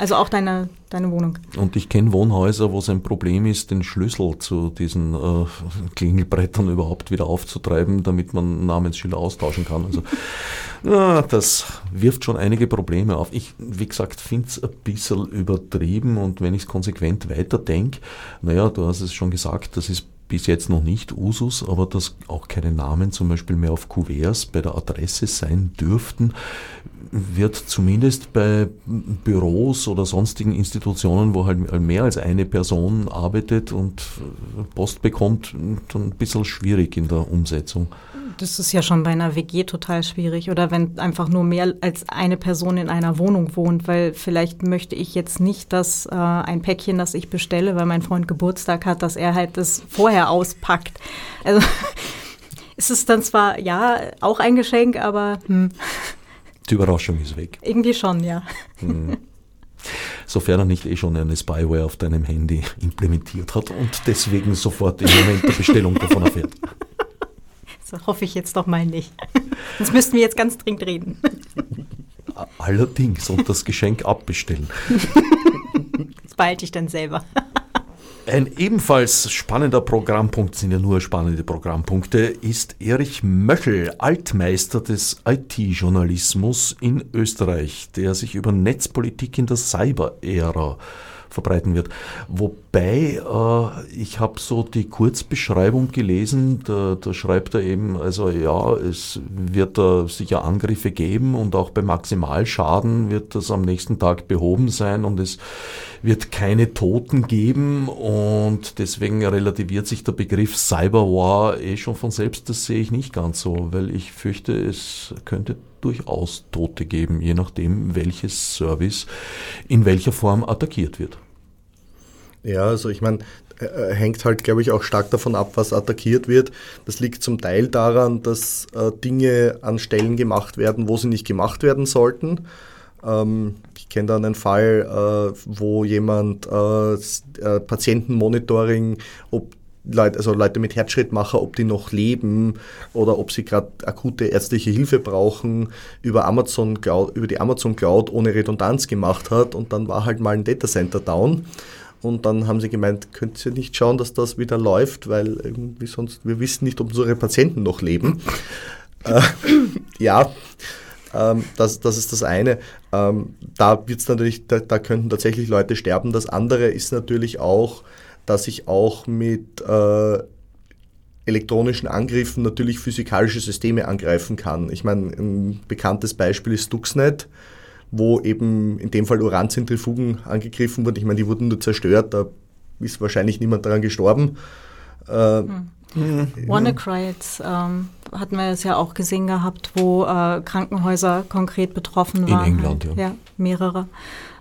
[SPEAKER 2] Also auch deine, deine Wohnung.
[SPEAKER 1] Und ich kenne Wohnhäuser, wo es ein Problem ist, den Schlüssel zu diesen äh, Klingelbrettern überhaupt wieder aufzutreiben, damit man Namensschilder austauschen kann. Also ja, das wirft schon einige Probleme auf. Ich, wie gesagt, finde es ein bisschen übertrieben und wenn ich es konsequent weiterdenke, naja, du hast es schon gesagt, das ist bis jetzt noch nicht Usus, aber dass auch keine Namen zum Beispiel mehr auf Kuverts bei der Adresse sein dürften, wird zumindest bei Büros oder sonstigen Institutionen, wo halt mehr als eine Person arbeitet und Post bekommt, ein bisschen schwierig in der Umsetzung.
[SPEAKER 2] Das ist ja schon bei einer WG total schwierig oder wenn einfach nur mehr als eine Person in einer Wohnung wohnt, weil vielleicht möchte ich jetzt nicht, dass äh, ein Päckchen, das ich bestelle, weil mein Freund Geburtstag hat, dass er halt das vorher auspackt. Also ist es dann zwar ja auch ein Geschenk, aber hm.
[SPEAKER 1] Die Überraschung ist weg.
[SPEAKER 2] Irgendwie schon, ja. Hm.
[SPEAKER 1] Sofern er nicht eh schon eine Spyware auf deinem Handy implementiert hat und deswegen sofort im Moment der Bestellung davon erfährt.
[SPEAKER 2] Das hoffe ich jetzt doch mal nicht. Sonst müssten wir jetzt ganz dringend reden.
[SPEAKER 1] Allerdings und das Geschenk abbestellen.
[SPEAKER 2] Das behalte ich dann selber.
[SPEAKER 1] Ein ebenfalls spannender Programmpunkt, sind ja nur spannende Programmpunkte, ist Erich Möchel, Altmeister des IT-Journalismus in Österreich, der sich über Netzpolitik in der Cyber-Ära verbreiten wird. Wobei, äh, ich habe so die Kurzbeschreibung gelesen, da, da, schreibt er eben, also ja, es wird da sicher Angriffe geben und auch bei Maximalschaden wird das am nächsten Tag behoben sein und es wird keine Toten geben und deswegen relativiert sich der Begriff Cyberwar eh schon von selbst, das sehe ich nicht ganz so, weil ich fürchte, es könnte durchaus Tote geben, je nachdem, welches Service in welcher Form attackiert wird.
[SPEAKER 3] Ja, also ich meine, äh, äh, hängt halt, glaube ich, auch stark davon ab, was attackiert wird. Das liegt zum Teil daran, dass äh, Dinge an Stellen gemacht werden, wo sie nicht gemacht werden sollten. Ähm, ich kenne da einen Fall, äh, wo jemand äh, äh, Patientenmonitoring, ob Leute, also Leute mit Herzschrittmacher, ob die noch leben oder ob sie gerade akute ärztliche Hilfe brauchen, über Amazon Cloud, über die Amazon Cloud ohne Redundanz gemacht hat und dann war halt mal ein Datacenter down. Und dann haben sie gemeint, könnt ihr nicht schauen, dass das wieder läuft, weil irgendwie sonst, wir wissen nicht, ob unsere Patienten noch leben. äh, ja, ähm, das, das ist das eine. Ähm, da wird's natürlich, da, da könnten tatsächlich Leute sterben. Das andere ist natürlich auch, dass ich auch mit äh, elektronischen Angriffen natürlich physikalische Systeme angreifen kann. Ich meine, ein bekanntes Beispiel ist Stuxnet, wo eben in dem Fall Uranzentrifugen angegriffen wurden. Ich meine, die wurden nur zerstört, da ist wahrscheinlich niemand daran gestorben.
[SPEAKER 2] Äh, hm. Mhm. WannaCry jetzt ähm, hatten wir es ja auch gesehen gehabt, wo äh, Krankenhäuser konkret betroffen waren.
[SPEAKER 1] In England,
[SPEAKER 2] halt. ja. Ja, mehrere.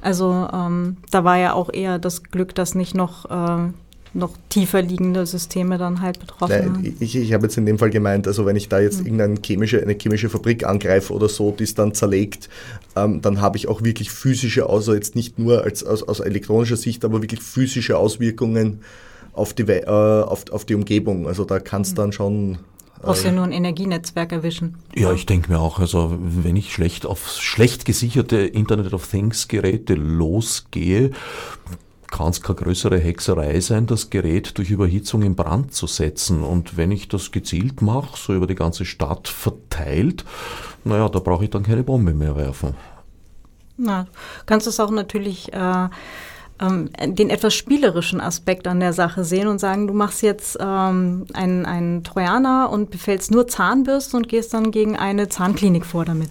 [SPEAKER 2] Also ähm, da war ja auch eher das Glück, dass nicht noch, äh, noch tiefer liegende Systeme dann halt betroffen waren.
[SPEAKER 3] Ich, ich habe jetzt in dem Fall gemeint, also wenn ich da jetzt mhm. irgendeine chemische, eine chemische Fabrik angreife oder so, die es dann zerlegt, ähm, dann habe ich auch wirklich physische, also jetzt nicht nur als, aus, aus elektronischer Sicht, aber wirklich physische Auswirkungen auf die, äh, auf, auf die Umgebung. Also da kannst du mhm. dann schon
[SPEAKER 2] brauchst ja nur ein Energienetzwerk erwischen.
[SPEAKER 1] Ja, ich denke mir auch, also wenn ich schlecht auf schlecht gesicherte Internet of Things Geräte losgehe, kann es keine größere Hexerei sein, das Gerät durch Überhitzung in Brand zu setzen. Und wenn ich das gezielt mache, so über die ganze Stadt verteilt, naja, da brauche ich dann keine Bombe mehr werfen.
[SPEAKER 2] Na, kannst es auch natürlich äh, ähm, den etwas spielerischen Aspekt an der Sache sehen und sagen, du machst jetzt ähm, einen, einen Trojaner und befällst nur Zahnbürsten und gehst dann gegen eine Zahnklinik vor damit.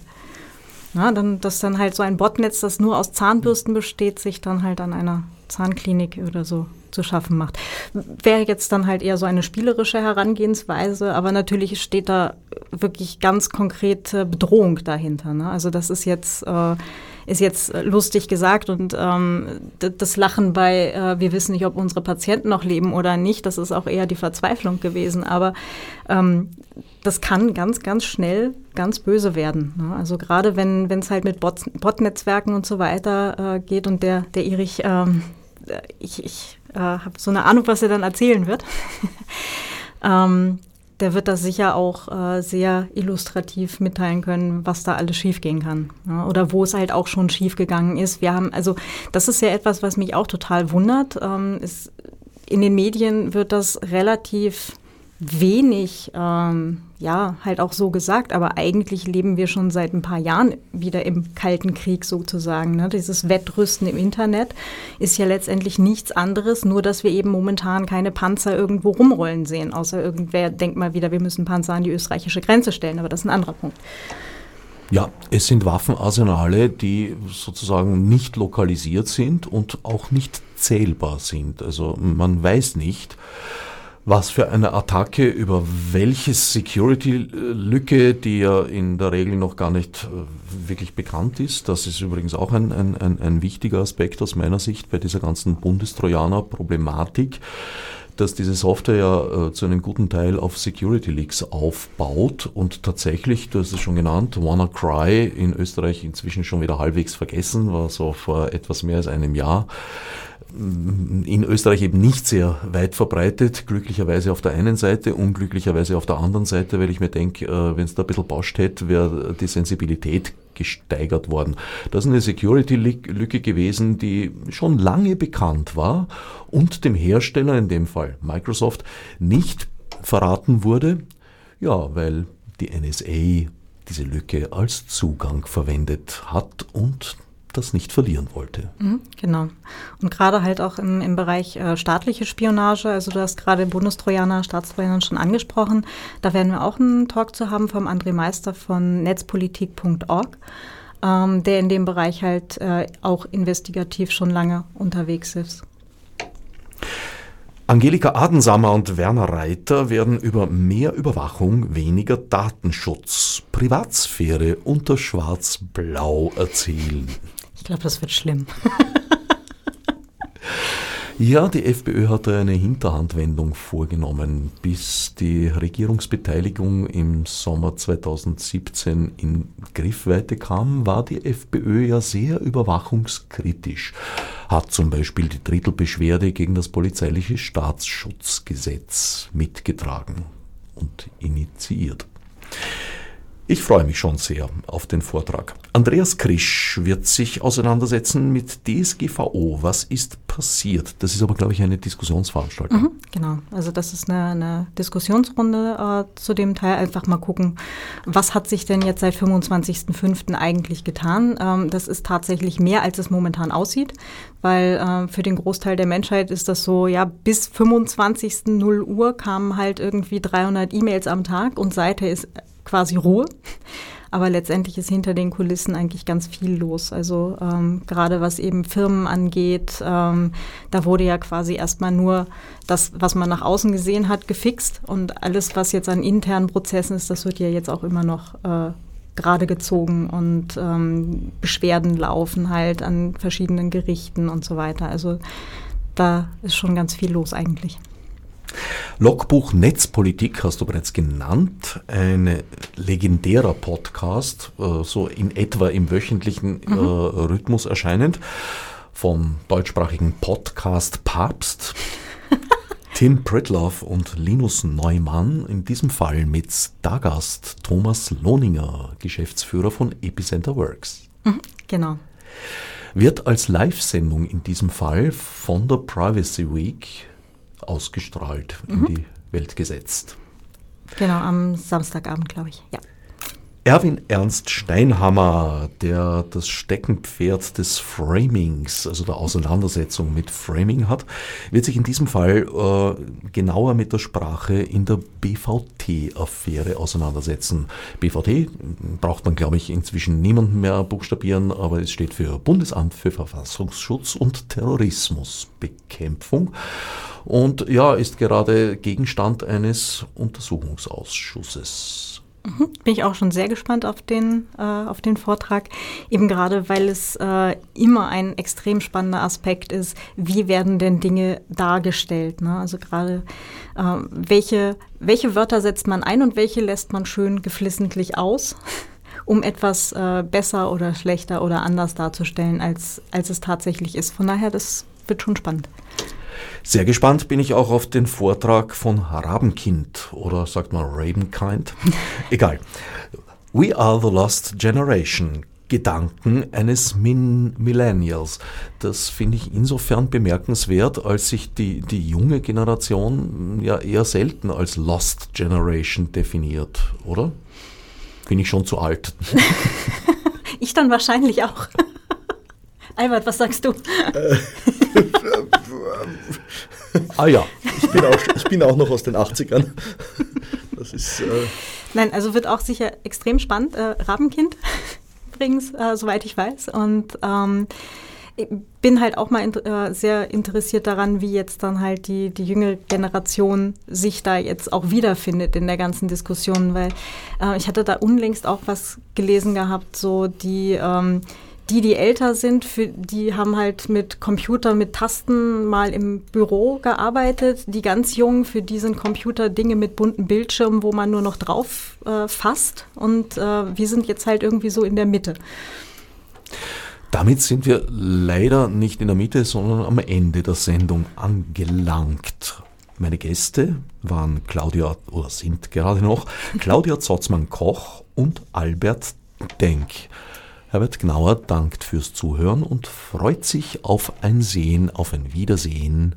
[SPEAKER 2] Na, dann, dass dann halt so ein Botnetz, das nur aus Zahnbürsten besteht, sich dann halt an einer Zahnklinik oder so zu schaffen macht. Wäre jetzt dann halt eher so eine spielerische Herangehensweise, aber natürlich steht da wirklich ganz konkrete Bedrohung dahinter. Ne? Also das ist jetzt äh, ist jetzt lustig gesagt und ähm, das Lachen bei, äh, wir wissen nicht, ob unsere Patienten noch leben oder nicht, das ist auch eher die Verzweiflung gewesen. Aber ähm, das kann ganz, ganz schnell ganz böse werden. Ne? Also gerade wenn es halt mit Bot-Netzwerken und so weiter äh, geht und der, der Erich, ähm, ich, ich äh, habe so eine Ahnung, was er dann erzählen wird. ähm, der wird das sicher auch äh, sehr illustrativ mitteilen können, was da alles schiefgehen kann. Ja, oder wo es halt auch schon schiefgegangen ist. Wir haben, also das ist ja etwas, was mich auch total wundert. Ähm, ist, in den Medien wird das relativ wenig, ähm, ja, halt auch so gesagt, aber eigentlich leben wir schon seit ein paar Jahren wieder im Kalten Krieg sozusagen. Ne? Dieses Wettrüsten im Internet ist ja letztendlich nichts anderes, nur dass wir eben momentan keine Panzer irgendwo rumrollen sehen, außer irgendwer denkt mal wieder, wir müssen Panzer an die österreichische Grenze stellen, aber das ist ein anderer Punkt.
[SPEAKER 1] Ja, es sind Waffenarsenale, die sozusagen nicht lokalisiert sind und auch nicht zählbar sind. Also man weiß nicht, was für eine Attacke über welche Security-Lücke, die ja in der Regel noch gar nicht äh, wirklich bekannt ist. Das ist übrigens auch ein, ein, ein, wichtiger Aspekt aus meiner Sicht bei dieser ganzen Bundestrojaner-Problematik dass diese Software ja äh, zu einem guten Teil auf Security Leaks aufbaut und tatsächlich, du hast es schon genannt, WannaCry in Österreich inzwischen schon wieder halbwegs vergessen, war so vor etwas mehr als einem Jahr in Österreich eben nicht sehr weit verbreitet, glücklicherweise auf der einen Seite, unglücklicherweise auf der anderen Seite, weil ich mir denke, äh, wenn es da ein bisschen bauscht hätte, wäre die Sensibilität gesteigert worden. Das ist eine Security-Lücke gewesen, die schon lange bekannt war und dem Hersteller, in dem Fall Microsoft, nicht verraten wurde, ja, weil die NSA diese Lücke als Zugang verwendet hat und das nicht verlieren wollte.
[SPEAKER 2] Mhm, genau. Und gerade halt auch im, im Bereich äh, staatliche Spionage, also du hast gerade Bundestrojaner, Staatstrojaner schon angesprochen, da werden wir auch einen Talk zu haben vom André Meister von netzpolitik.org, ähm, der in dem Bereich halt äh, auch investigativ schon lange unterwegs ist.
[SPEAKER 1] Angelika Adensammer und Werner Reiter werden über mehr Überwachung, weniger Datenschutz, Privatsphäre unter Schwarz-Blau erzählen.
[SPEAKER 2] Ich glaube, das wird schlimm.
[SPEAKER 1] Ja, die FPÖ hat eine Hinterhandwendung vorgenommen. Bis die Regierungsbeteiligung im Sommer 2017 in Griffweite kam, war die FPÖ ja sehr überwachungskritisch, hat zum Beispiel die Drittelbeschwerde gegen das polizeiliche Staatsschutzgesetz mitgetragen und initiiert. Ich freue mich schon sehr auf den Vortrag. Andreas Krisch wird sich auseinandersetzen mit DSGVO. Was ist passiert? Das ist aber, glaube ich, eine Diskussionsveranstaltung. Mhm,
[SPEAKER 2] genau, also das ist eine, eine Diskussionsrunde äh, zu dem Teil. Einfach mal gucken, was hat sich denn jetzt seit 25.05. eigentlich getan? Ähm, das ist tatsächlich mehr, als es momentan aussieht, weil äh, für den Großteil der Menschheit ist das so, ja, bis 25. 0 Uhr kamen halt irgendwie 300 E-Mails am Tag und seither ist quasi Ruhe. Aber letztendlich ist hinter den Kulissen eigentlich ganz viel los. Also ähm, gerade was eben Firmen angeht, ähm, da wurde ja quasi erstmal nur das, was man nach außen gesehen hat, gefixt. Und alles, was jetzt an internen Prozessen ist, das wird ja jetzt auch immer noch äh, gerade gezogen und ähm, Beschwerden laufen halt an verschiedenen Gerichten und so weiter. Also da ist schon ganz viel los eigentlich.
[SPEAKER 1] Logbuch Netzpolitik hast du bereits genannt, ein legendärer Podcast, äh, so in etwa im wöchentlichen äh, mhm. Rhythmus erscheinend, vom deutschsprachigen Podcast Papst. Tim Pritloff und Linus Neumann, in diesem Fall mit Stargast Thomas Lohninger, Geschäftsführer von Epicenter Works.
[SPEAKER 2] Mhm, genau.
[SPEAKER 1] Wird als Live-Sendung in diesem Fall von der Privacy Week ausgestrahlt, mhm. in die Welt gesetzt.
[SPEAKER 2] Genau, am Samstagabend, glaube ich, ja.
[SPEAKER 1] Erwin Ernst Steinhammer, der das Steckenpferd des Framings, also der Auseinandersetzung mit Framing hat, wird sich in diesem Fall äh, genauer mit der Sprache in der BVT-Affäre auseinandersetzen. BVT braucht man, glaube ich, inzwischen niemanden mehr buchstabieren, aber es steht für Bundesamt für Verfassungsschutz und Terrorismusbekämpfung und ja, ist gerade Gegenstand eines Untersuchungsausschusses.
[SPEAKER 2] Mhm. Bin ich auch schon sehr gespannt auf den, äh, auf den Vortrag, eben gerade weil es äh, immer ein extrem spannender Aspekt ist, wie werden denn Dinge dargestellt. Ne? Also gerade äh, welche, welche Wörter setzt man ein und welche lässt man schön geflissentlich aus, um etwas äh, besser oder schlechter oder anders darzustellen, als, als es tatsächlich ist. Von daher, das wird schon spannend.
[SPEAKER 1] Sehr gespannt bin ich auch auf den Vortrag von Rabenkind oder sagt man Ravenkind? Egal. We are the lost generation. Gedanken eines Min Millennials. Das finde ich insofern bemerkenswert, als sich die, die junge Generation ja eher selten als Lost Generation definiert, oder? Bin ich schon zu alt?
[SPEAKER 2] ich dann wahrscheinlich auch. Albert, was sagst du?
[SPEAKER 1] Ah ja.
[SPEAKER 3] Ich bin, auch, ich bin auch noch aus den 80ern. Das ist. Äh
[SPEAKER 2] Nein, also wird auch sicher extrem spannend. Äh, Rabenkind übrigens, äh, soweit ich weiß. Und ähm, ich bin halt auch mal in, äh, sehr interessiert daran, wie jetzt dann halt die, die jüngere Generation sich da jetzt auch wiederfindet in der ganzen Diskussion, weil äh, ich hatte da unlängst auch was gelesen gehabt, so die ähm, die, die älter sind, für, die haben halt mit Computer, mit Tasten mal im Büro gearbeitet. Die ganz Jungen, für die sind Computer Dinge mit bunten Bildschirmen, wo man nur noch drauf äh, fasst. Und äh, wir sind jetzt halt irgendwie so in der Mitte.
[SPEAKER 1] Damit sind wir leider nicht in der Mitte, sondern am Ende der Sendung angelangt. Meine Gäste waren Claudia, oder sind gerade noch, Claudia Zotzmann-Koch und Albert Denk. Herbert Gnauer dankt fürs Zuhören und freut sich auf ein Sehen, auf ein Wiedersehen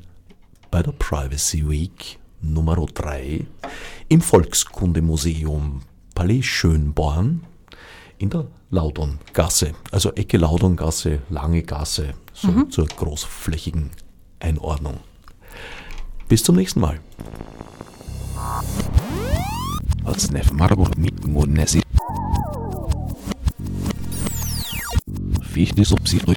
[SPEAKER 1] bei der Privacy Week Nummer 3 im Volkskundemuseum Palais Schönborn in der Laudongasse, also Ecke Laudongasse, Lange Gasse, so mhm. zur großflächigen Einordnung. Bis zum nächsten Mal. Als Nef Marburg mit wichtig, um sie zu